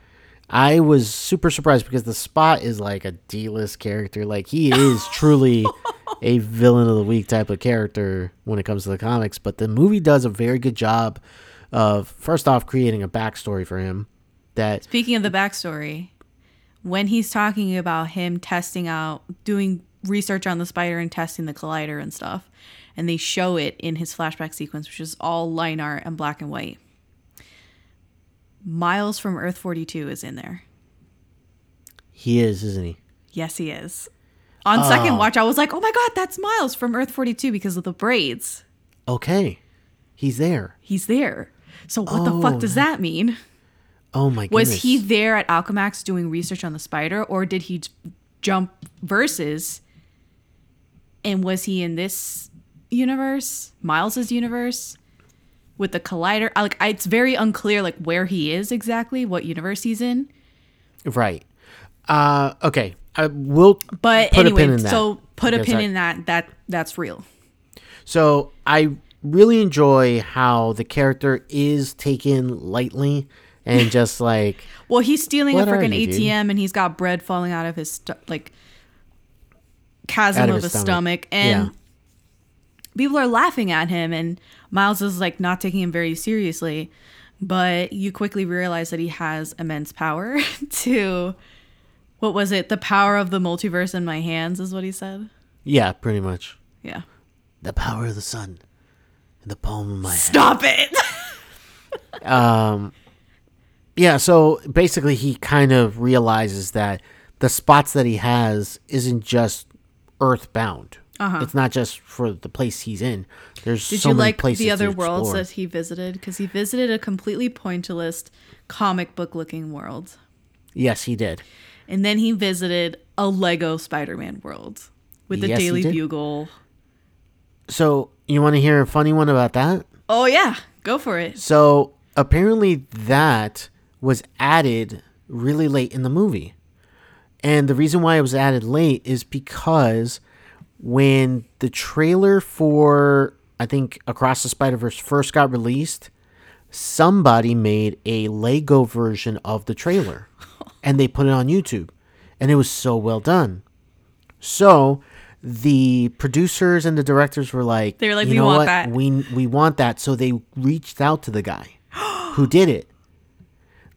I was super surprised because the Spot is like a D-list character. Like he is truly a villain of the week type of character when it comes to the comics. But the movie does a very good job of first off creating a backstory for him. That Speaking of the backstory, when he's talking about him testing out, doing research on the spider and testing the collider and stuff, and they show it in his flashback sequence, which is all line art and black and white. Miles from Earth 42 is in there. he is, isn't he? Yes, he is. On second oh. watch, I was like, oh my God, that's Miles from Earth 42 because of the braids. Okay, he's there. He's there. So what the fuck does oh. that mean? Oh my goodness. Was he there at Alchemax doing research on the spider, or did he jump verses? And was he in this universe, Miles's universe, with the collider? I- Like, it's very unclear, like where he is exactly, what universe he's in. right? Uh, okay. I will But put a anyway, pin in that. so put a pin I- in that. That that's real. So I really enjoy how the character is taken lightly and just like Well, he's stealing a freaking you, dude? ATM, and he's got bread falling out of his stu- like chasm Out of, his his stomach, stomach. and Yeah. people are laughing at him, and Miles is like not taking him very seriously. But you quickly realize that he has immense power to what was it? The power of the multiverse in my hands is what he said. yeah, pretty much Yeah. the power of the sun in the palm of my hand. Stop it. Um, Yeah, so basically he kind of realizes that the spots that he has isn't just earthbound. Uh-huh. It's not just for the place he's in. There's Did so you like places the other worlds that he visited? Because he visited a completely pointillist comic book looking world. Yes, he did. And then he visited a Lego Spider Man world with the Yes, Daily. Bugle. So you want to hear a funny one about that? Oh, yeah. Go for it. So apparently that was added really late in the movie. And the reason why it was added late is because when the trailer for I think Across the Spider-Verse first got released, somebody made a Lego version of the trailer and they put it on YouTube. And it was so well done. So the producers and the directors were like, They were like, "You "We know want what? that." We we want that." So they reached out to the guy who did it.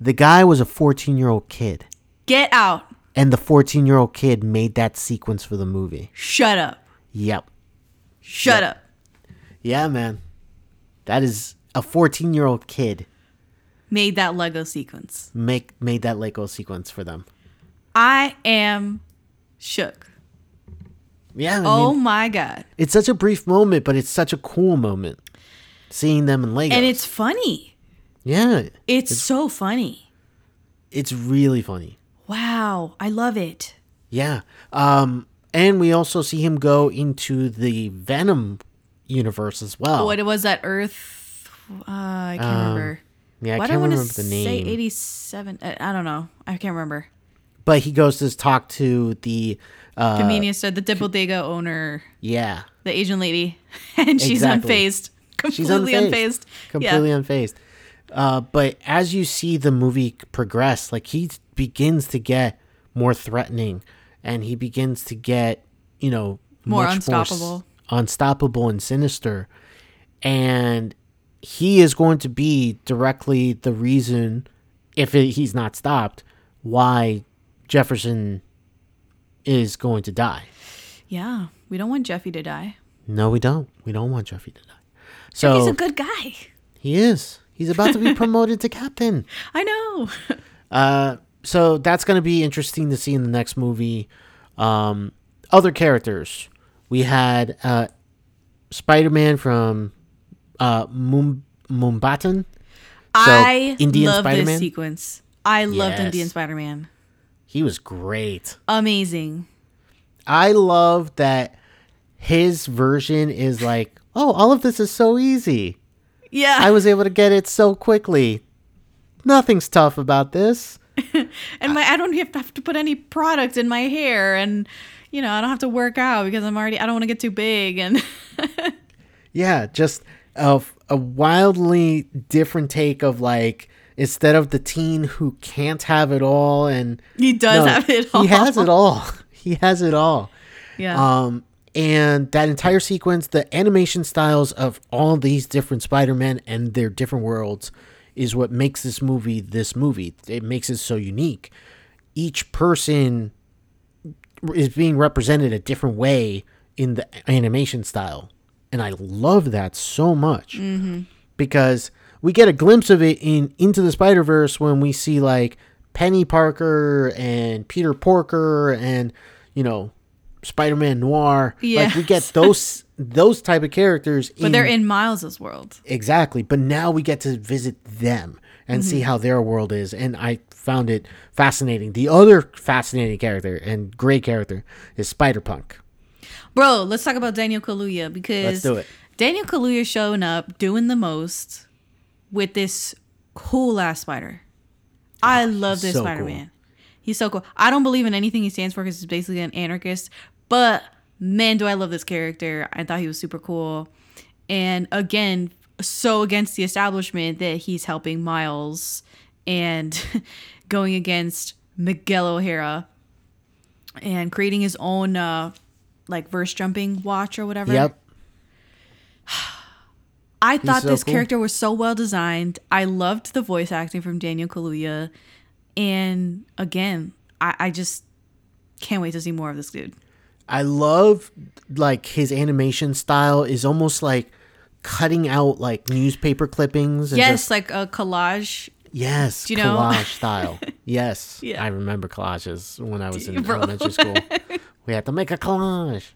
The guy was a 14-year-old kid, Get out. and the 14-year-old kid made that sequence for the movie. Shut up. Yep. Shut up. Yeah, man. That is a 14-year-old kid Made that Lego sequence. make made that Lego sequence for them. I am shook. Yeah, I oh mean, my God. it's such a brief moment, but it's such a cool moment seeing them in Lego. And it's funny. Yeah, It's so funny. it's really funny. Wow. I love it. Yeah. Um, and we also see him go into the Venom universe as well. What was that Earth? Uh, I can't remember. yeah, I Why do can't I want remember to the say 87? I, don't know. I can't remember. But he goes to talk to the uh, Convenience store, the Dibblediga owner, yeah, the Asian lady, and she's Exactly. unfazed. she's Completely unfazed, unfazed. completely yeah. unfazed. Uh, but as you see the movie progress, like he begins to get more threatening, and he begins to get you know More unstoppable. s- unstoppable and sinister, and he is going to be directly the reason, if it, he's not stopped, why Jefferson is going to die. Yeah. We don't want Jeffy to die. No, we don't. We don't want Jeffy to die. So He's a good guy. he is. He's about to be promoted to captain. I know. Uh, so that's going to be interesting to see in the next movie. Um, other characters. We had uh, Spider Man from uh, Mum- Mumbattan. I Indian love Spider-Man? this sequence. I loved Yes. Indian Spider Man. He was great. Amazing. I love that his version is like, oh, all of this is so easy. Yeah. I was able to get it so quickly. Nothing's tough about this. and my I don't have to, have to put any product in my hair and you know, I don't have to work out because I'm already I don't want to get too big and Yeah, just a, a wildly different take of like instead of the teen who can't have it all and he does No, have it all. He has it all. He has it all. Yeah. Um, and that entire sequence, the animation styles of all these different Spider-Men and their different worlds is what makes this movie this movie. It makes it so unique. Each person is being represented a different way in the animation style. And I love that so much mm-hmm. because we get a glimpse of it in Into the Spider Verse when we see like Penny Parker and Peter Porker and you know Spider Man Noir. Like we get those those type of characters. but they're in Miles's world. exactly. But now we get to visit them and see mm-hmm. how their world is, and I found it fascinating. The other fascinating character and great character is Spider Punk. Bro, let's talk about Daniel Kaluuya because Let's do it. Daniel Kaluuya showing up doing the most with this cool ass spider. I ah, love this so. Spider Man. He's so cool. I don't believe in anything he stands for because he's basically an anarchist, but man, do I love this character. I thought he was super cool. And again, so against the establishment that he's helping Miles and going against Miguel O'Hara and creating his own uh like verse jumping watch or whatever. Yep. I thought so this cool. character was so well designed. I loved the voice acting from Daniel Kaluuya. And again, I, I just can't wait to see more of this dude. I love like his animation style is almost like cutting out like newspaper clippings and yes, just like a collage. yes, Do you know? collage style. Yes, Yeah. I remember collages when I was in Bro. elementary school. we had to make a collage.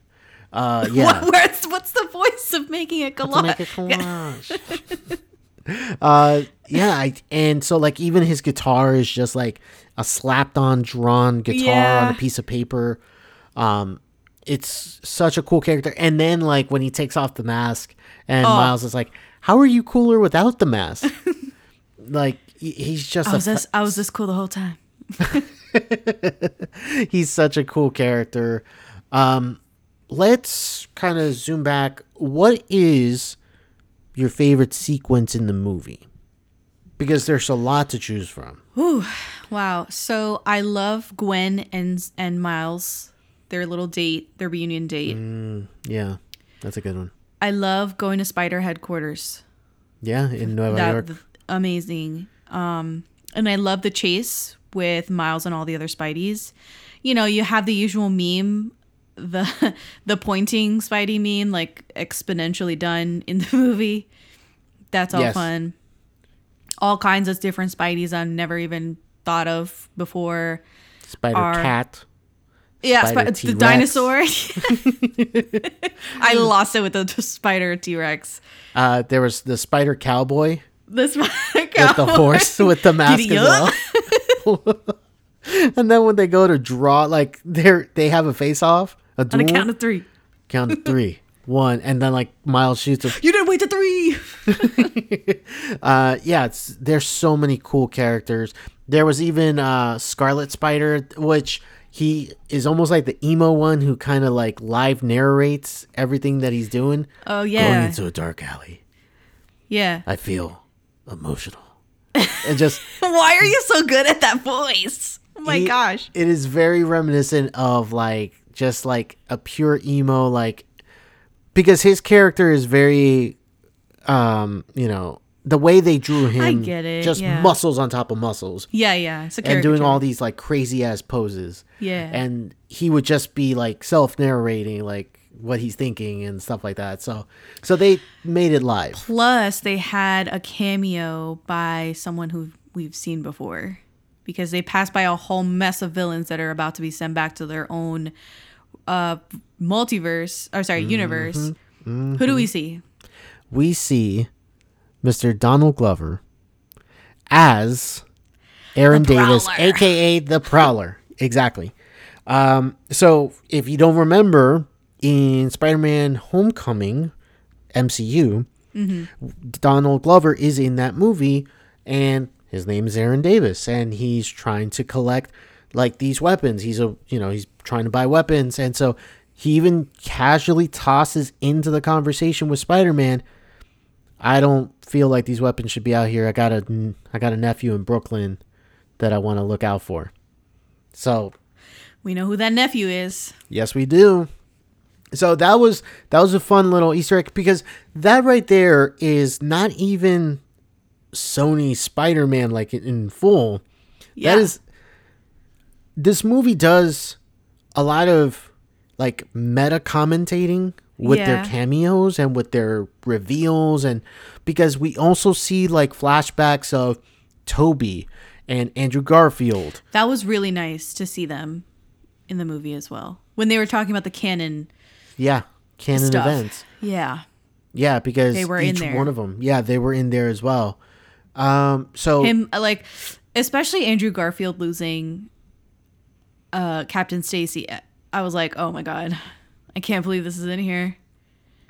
Uh, yeah, What, what's the voice of making a to make a collage? collage. uh, yeah, I, and so like even his guitar is just like a slapped on drawn guitar on a piece of paper. Um, it's such a cool character. And then like when he takes off the mask, and Oh. Miles is like, "How are you cooler without the mask?" like he's just I was this I was this cool the whole time. he's such a cool character. Um, let's kind of zoom back. What is your favorite sequence in the movie? Because there's a lot to choose from. Ooh, wow. So I love Gwen and and Miles, their little date, their reunion date. Yeah, that's a good one. I love going to Spider headquarters. Yeah, in that York. amazing. Um, and I love the chase with Miles and all the other Spideys. You know, you have the usual meme, the the pointing Spidey meme, like exponentially done in the movie. That's all Yes. fun. All kinds of different Spideys I've never even thought of before. Spider Cat. Yeah, Spider spi- the dinosaur. I lost it with the t- spider T Rex. Uh, there was the Spider Cowboy The spider cowboy. with the horse with the mask Giddy as well. and then when they go to draw, like they're they have a face off, a on a duel. count of three. count of three, one, and then like Miles shoots a You didn't wait to three. uh yeah it's there's so many cool characters there was even uh scarlet spider which he is almost like the emo one who kind of like live narrates everything that he's doing Oh yeah, going into a dark alley yeah. i feel emotional and just Why are you so good at that voice? Oh my he- gosh. it is very reminiscent of like just like a pure emo like because his character is very um you know the way they drew him I get it, just yeah. muscles on top of muscles Yeah, yeah. It's a and doing all these like crazy ass poses Yeah. and he would just be like self narrating like what he's thinking and stuff like that. So so they made it live. Plus, they had a cameo by someone who we've seen before because they passed by a whole mess of villains that are about to be sent back to their own uh multiverse or sorry, universe. Who do we see? We see Mr. Donald Glover as Aaron Davis, aka the Prowler. exactly. Um, so if you don't remember in Spider-Man Homecoming MCU, Donald Glover is in that movie and his name is Aaron Davis and he's trying to collect like these weapons. He's a you know, he's trying to buy weapons and so he even casually tosses into the conversation with Spider-Man I don't feel like these weapons should be out here. I got a I got a nephew in Brooklyn that I want to look out for. So, We know who that nephew is. Yes, we do. So that was that was a fun little Easter egg because that right there is not even Sony Spider-Man like in- full. Yeah. That is this movie does a lot of like meta commentating with their cameos and with their reveals and because we also see like flashbacks of Tobey and Andrew Garfield. That was really nice to see them in the movie as well. When they were talking about the canon Yeah, canon stuff. events. Yeah. Yeah, because They were in each there. one of them. Yeah, they were in there as well. Um, so Him uh, like especially Andrew Garfield losing uh Captain Stacy. I was like, "Oh my god. I can't believe this is in here."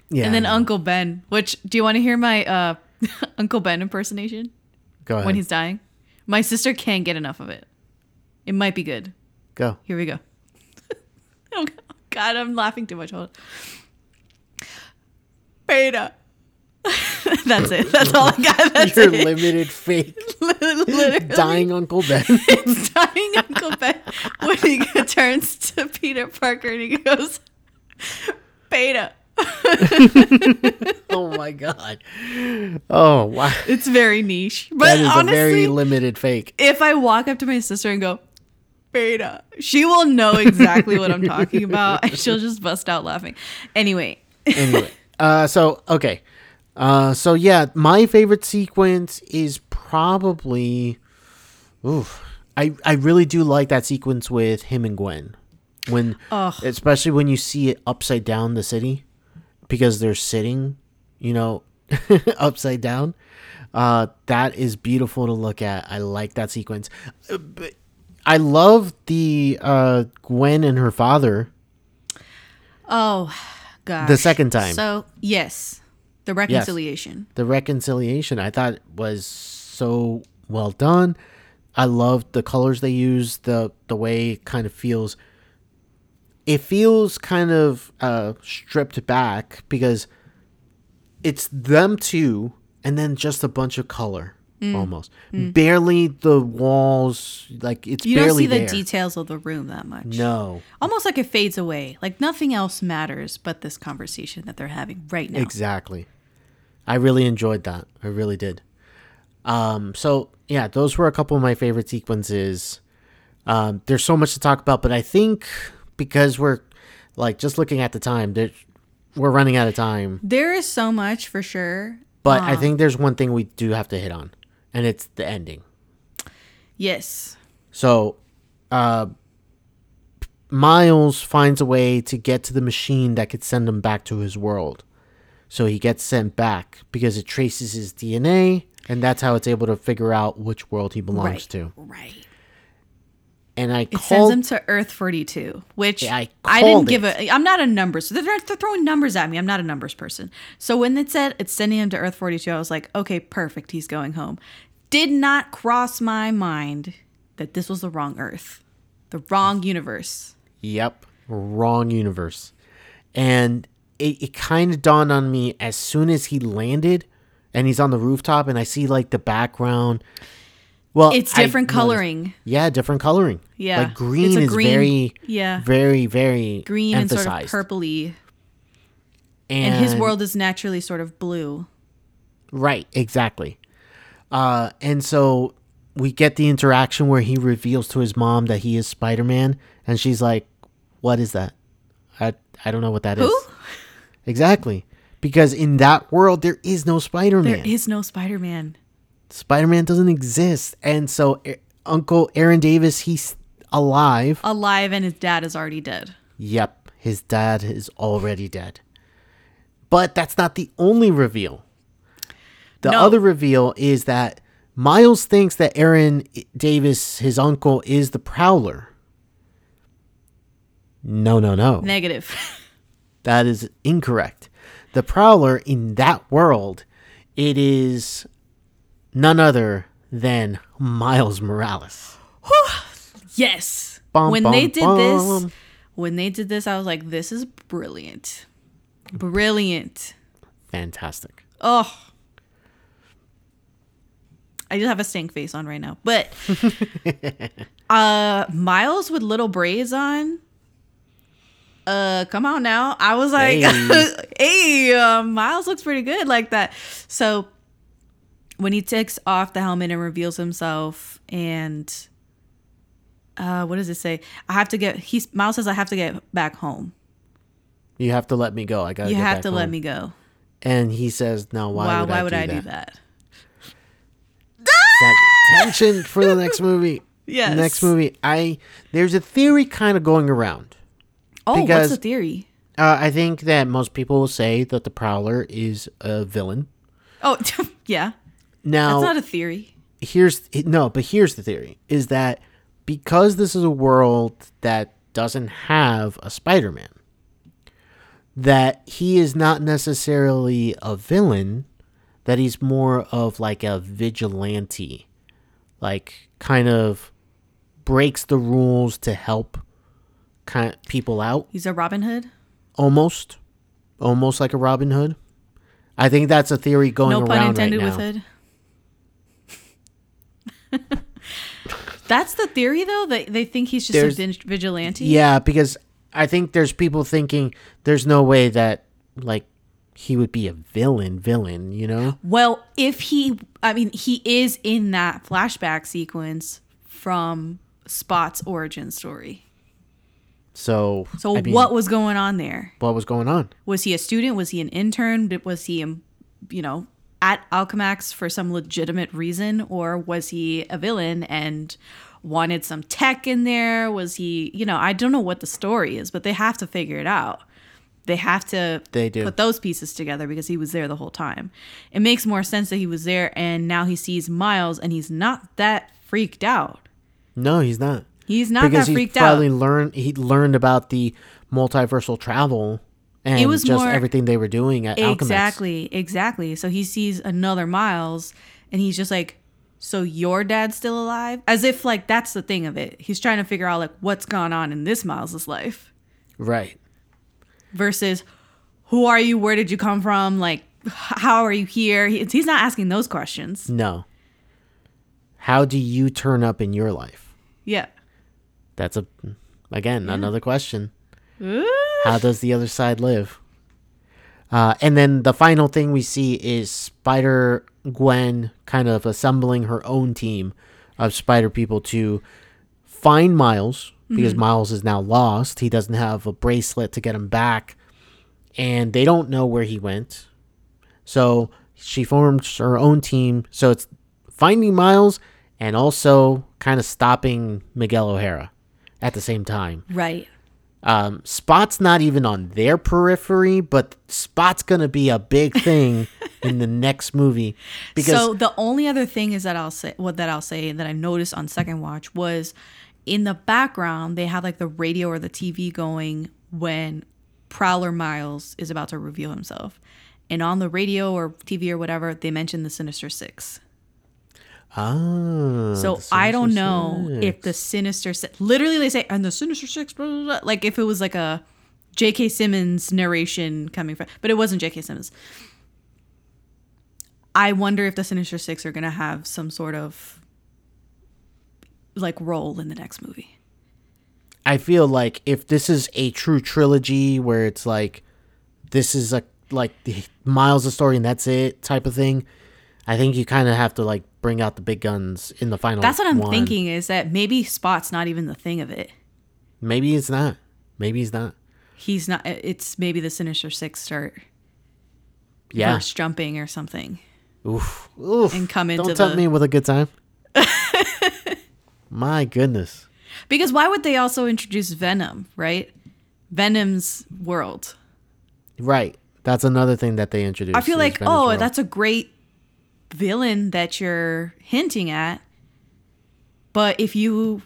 yeah, and then Uncle Ben, which do you want to hear my uh Uncle Ben impersonation go ahead. when he's dying? My sister can't get enough of it. It might be good. go. Here we go. oh God, I'm laughing too much. Hold on. Beta. That's it. That's all I got. That's Your it. limited fake dying Uncle Ben. dying Uncle Ben when he turns to Peter Parker and he goes, Beta. oh my god. Oh wow. It's very niche. But That is honestly, a very limited fake. if I walk up to my sister and go, Beta, she will know exactly what I'm talking about. And she'll just bust out laughing. Anyway, Anyway, uh, so okay, uh, so yeah, my favorite sequence is probably, oof, I I really do like that sequence with him and Gwen, when especially when you see it upside down the city, because they're sitting, you know, upside down. Uh, that is beautiful to look at. I like that sequence. But I love the uh, Gwen and her father. oh, gosh. The second time. So, yes, the reconciliation. the reconciliation I thought was so well done. I loved the colors they used, the the way it kind of feels it feels kind of uh stripped back because it's them two and then just a bunch of color almost. Barely the walls like it's Mm. You don't see the there. details of the room that much. No. Almost like it fades away. Like nothing else matters but this conversation that they're having right now. Exactly. I really enjoyed that. I really did. Um, so yeah, those were a couple of my favorite sequences. Um, there's so much to talk about, but I think because we're like just looking at the time, there, we're running out of time. There is so much for sure. But I think there's one thing we do have to hit on, and it's the ending. Yes. So, uh, Miles finds a way to get to the machine that could send him back to his world. So he gets sent back because it traces his DNA, and that's how it's able to figure out which world he belongs right. to. Right. And I It called sends him to Earth 42, which Yeah, I I, didn't give it. a. I'm not a numbers. They're, they're throwing numbers at me. I'm not a numbers person. So when it said it's sending him to Earth 42, I was like, okay, perfect. He's going home. Did not cross my mind that this was the wrong Earth, the wrong universe. Yep, wrong universe. And it, it kind of dawned on me as soon as he landed and he's on the rooftop and I see like the background. Well, It's different noticed- coloring. Yeah, different coloring. Yeah. Like green is green- very, yeah. very, very Green and sort of purpley. And, And his world is naturally sort of blue. Right, exactly. Uh, and so we get the interaction where he reveals to his mom that he is Spider Man, and she's like, What is that? I I don't know what that is. Who? Exactly. Because in that world there is no Spider-Man. is no Spider Man. Spider-Man doesn't exist. And so Uncle Aaron Davis, he's alive. Alive and his dad is already dead. Yep, his dad is already dead. But that's not the only reveal. The No. other reveal is that Miles thinks that Aaron Davis, his uncle, is the Prowler. No, no, no. Negative. That is incorrect. The Prowler in that world, it is none other than Miles Morales. yes. Bum, when bum, they did bum. this, when they did this, I was like, this is brilliant. Brilliant. Fantastic. Oh. I just have a stank face on right now. But uh Miles with little braids on. Uh come on now. I was like, Hey. hey, uh, Miles looks pretty good like that. So when he takes off the helmet and reveals himself and uh what does it say? I have to get he's Miles says I have to get back home. You have to let me go. I gotta. You get have to let me go. And he says, "No, why Why would why I, would do, I that? do that? That tension for the next movie. Yes. Next movie, I there's a theory kind of going around. Oh, Because- what's the theory? Uh, I think that most people will say that the Prowler is a villain. Oh, yeah. Now, That's not a theory. here's no, but here's the theory: is that because this is a world that doesn't have a Spider-Man, that he is not necessarily a villain, that he's more of like a vigilante, like kind of breaks the rules to help kind of people out, He's a Robin Hood. almost, almost like a Robin Hood. I think that's a theory going No around right with now. Hood. That's the theory, though. That they think he's just There's- a vigilante. Yeah, because I think there's people thinking there's no way that like he would be a villain, villain, you know? Well, if he, I mean, he is in that flashback sequence from Spot's origin story. So So I mean, what was going on there? what was going on? Was he a student? Was he an intern? Was he, you know, at Alchemax for some legitimate reason, or was he a villain and wanted some tech in there? Was he, you know, I don't know what the story is, but they have to figure it out. They have to They do. put those pieces together because he was there the whole time. It makes more sense that he was there and now he sees Miles and he's not that freaked out. No, he's not. He's not because that he freaked probably out. learned he learned about the multiversal travel and it was just more- everything they were doing at. Exactly, exactly. So he sees another Miles and he's just like, So your dad's still alive? As if like that's the thing of it. He's trying to figure out like what's gone on in this Miles's life Right. versus who are you? Where did you come from? Like how are you here? He- He's not asking those questions. No. How do you turn up in your life? Yeah. That's a again another question. How does the other side live? Uh, and then the final thing we see is Spider Gwen kind of assembling her own team of Spider people to find Miles because Miles is now lost. He doesn't have a bracelet to get him back, and they don't know where he went. So she forms her own team. So it's finding Miles and also kind of stopping Miguel O'Hara at the same time. Right. Um, Spot's not even on their periphery, but Spot's gonna be a big thing in the next movie because so the only other thing is that I'll say what that I'll say that I noticed on second watch was in the background they have like the radio or the TV going when Prowler Miles is about to reveal himself. And on the radio or TV or whatever, they mention the Sinister Six. Ah, So I don't know Six. if the Sinister Six, literally they say, and the Sinister Six, blah, blah, blah, like if it was like a J.K. Simmons narration coming from, but it wasn't J.K. Simmons. I wonder if the Sinister Six are going to have some sort of like role in the next movie. I feel like if this is a true trilogy where it's like this is a like the Miles of story and that's it type of thing, I think you kind of have to like bring out the big guns in the final. That's what I'm one. thinking is that maybe Spot's not even the thing of it. Maybe it's not. Maybe he's not. he's not. Uh, it's maybe the Sinister Six start Yeah. verse jumping or something. Oof. Oof. And come into Don't tempt the- me with a good time. My goodness. Because why would they also introduce Venom, right? Venom's world. Right. That's another thing that they introduced. I feel like, Venom's oh, World. that's a great villain that you're hinting at. But if you,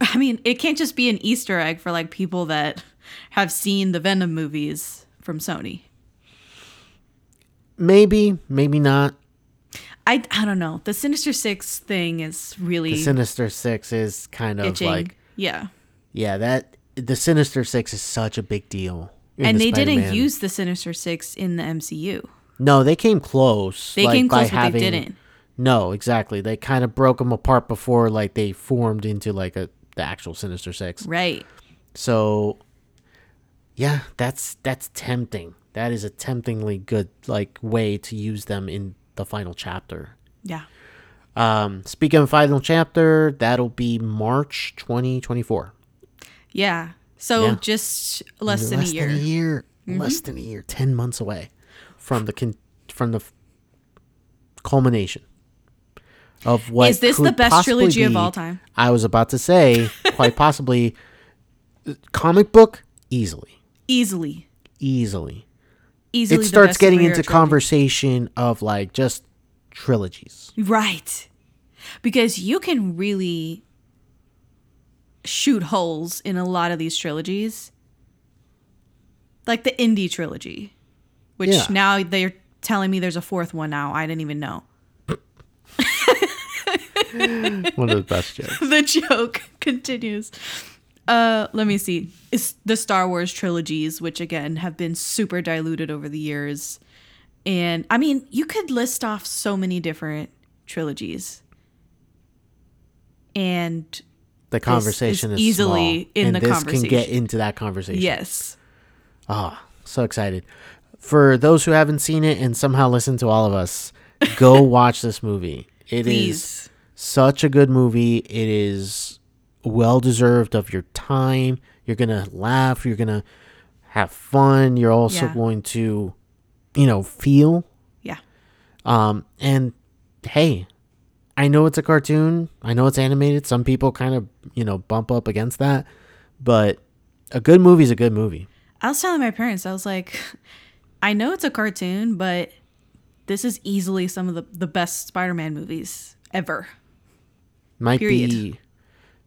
I mean, it can't just be an Easter egg for like people that have seen the Venom movies from Sony. maybe, maybe not. I, I don't know. The Sinister Six thing is really The Sinister Six is kind of itching. like, yeah. yeah, that the Sinister Six is such a big deal. And the they didn't use the Sinister Six in the MCU. No, they came close. They like, came close, but they didn't. No, exactly. They kind of broke them apart before, like they formed into like a the actual Sinister Six. Right. So, yeah, that's that's tempting. That is a temptingly good like way to use them in the final chapter. Yeah. Um, speaking of final chapter, that'll be March 2024. Yeah. So Yeah. just less than a year. Less Than a year. Mm-hmm. Less than a year. Ten months away from the con- from the culmination of what Is this the best trilogy of all time? I was about to say, quite possibly, comic book easily, Easily. easily. Easily. it starts getting into trilogy. conversation of like just trilogies. Right. Because you can really shoot holes in a lot of these trilogies. Like the Indy trilogy, which Yeah. now they're telling me there's a fourth one now. I didn't even know. One of the best jokes. the joke continues. Uh, let me see. It's the Star Wars trilogies, which again have been super diluted over the years. And I mean, you could list off so many different trilogies. And The conversation is easily small, in and the this can get into that conversation. yes, Ah, so excited. For those who haven't seen it and somehow listen to all of us, go watch this movie. It is please. such a good movie. It is well deserved of your time. You're going to laugh, you're going to have fun, you're also Yeah. going to you know, feel Yeah. um and hey, I know it's a cartoon. I know it's animated. Some people kind of, you know, bump up against that, but a good movie is a good movie. I was telling my parents, I was like, I know it's a cartoon, but this is easily some of the, the best Spider Man movies ever. Might Period. be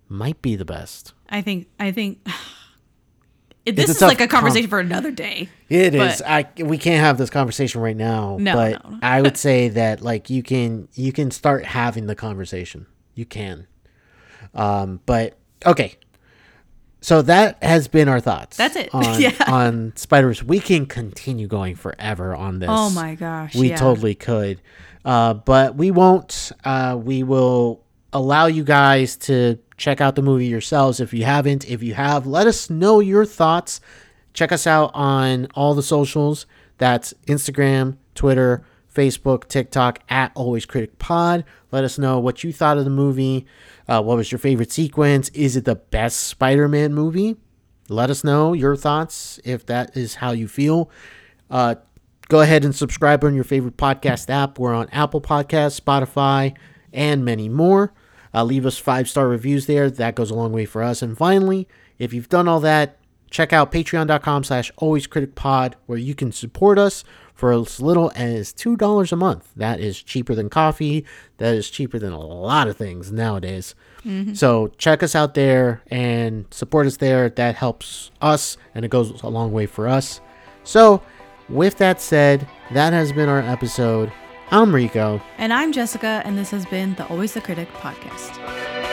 might be the best. I think I think it, this is like a com- conversation for another day. It is. I we can't have this conversation right now. No, but no, no. I would say that like you can you can start having the conversation. You can. Um, but okay. So that has been our thoughts. That's it. on Yeah. on Spiders. We can continue going forever on this. Oh my gosh, we yeah. totally could. Uh, but we won't. Uh, we will allow you guys to check out the movie yourselves if you haven't. If you have, let us know your thoughts. Check us out on all the socials. That's Instagram, Twitter, Facebook, TikTok at Always Critic Pod. Let us know what you thought of the movie. Uh, what was your favorite sequence? Is it the best Spider-Man movie? Let us know your thoughts if that is how you feel. Uh, go ahead and subscribe on your favorite podcast app. We're on Apple Podcasts, Spotify, and many more. Uh, leave us five star reviews there. That goes a long way for us. And finally, if you've done all that, check out patreon.com slash alwayscriticpod where you can support us for as little as $2 a month. That is cheaper than coffee. That is cheaper than a lot of things nowadays. Mm-hmm. So check us out there and support us there. That helps us and it goes a long way for us. So, with that said, that has been our episode. I'm Rico. And I'm Jessica, and this has been the Always the Critic podcast.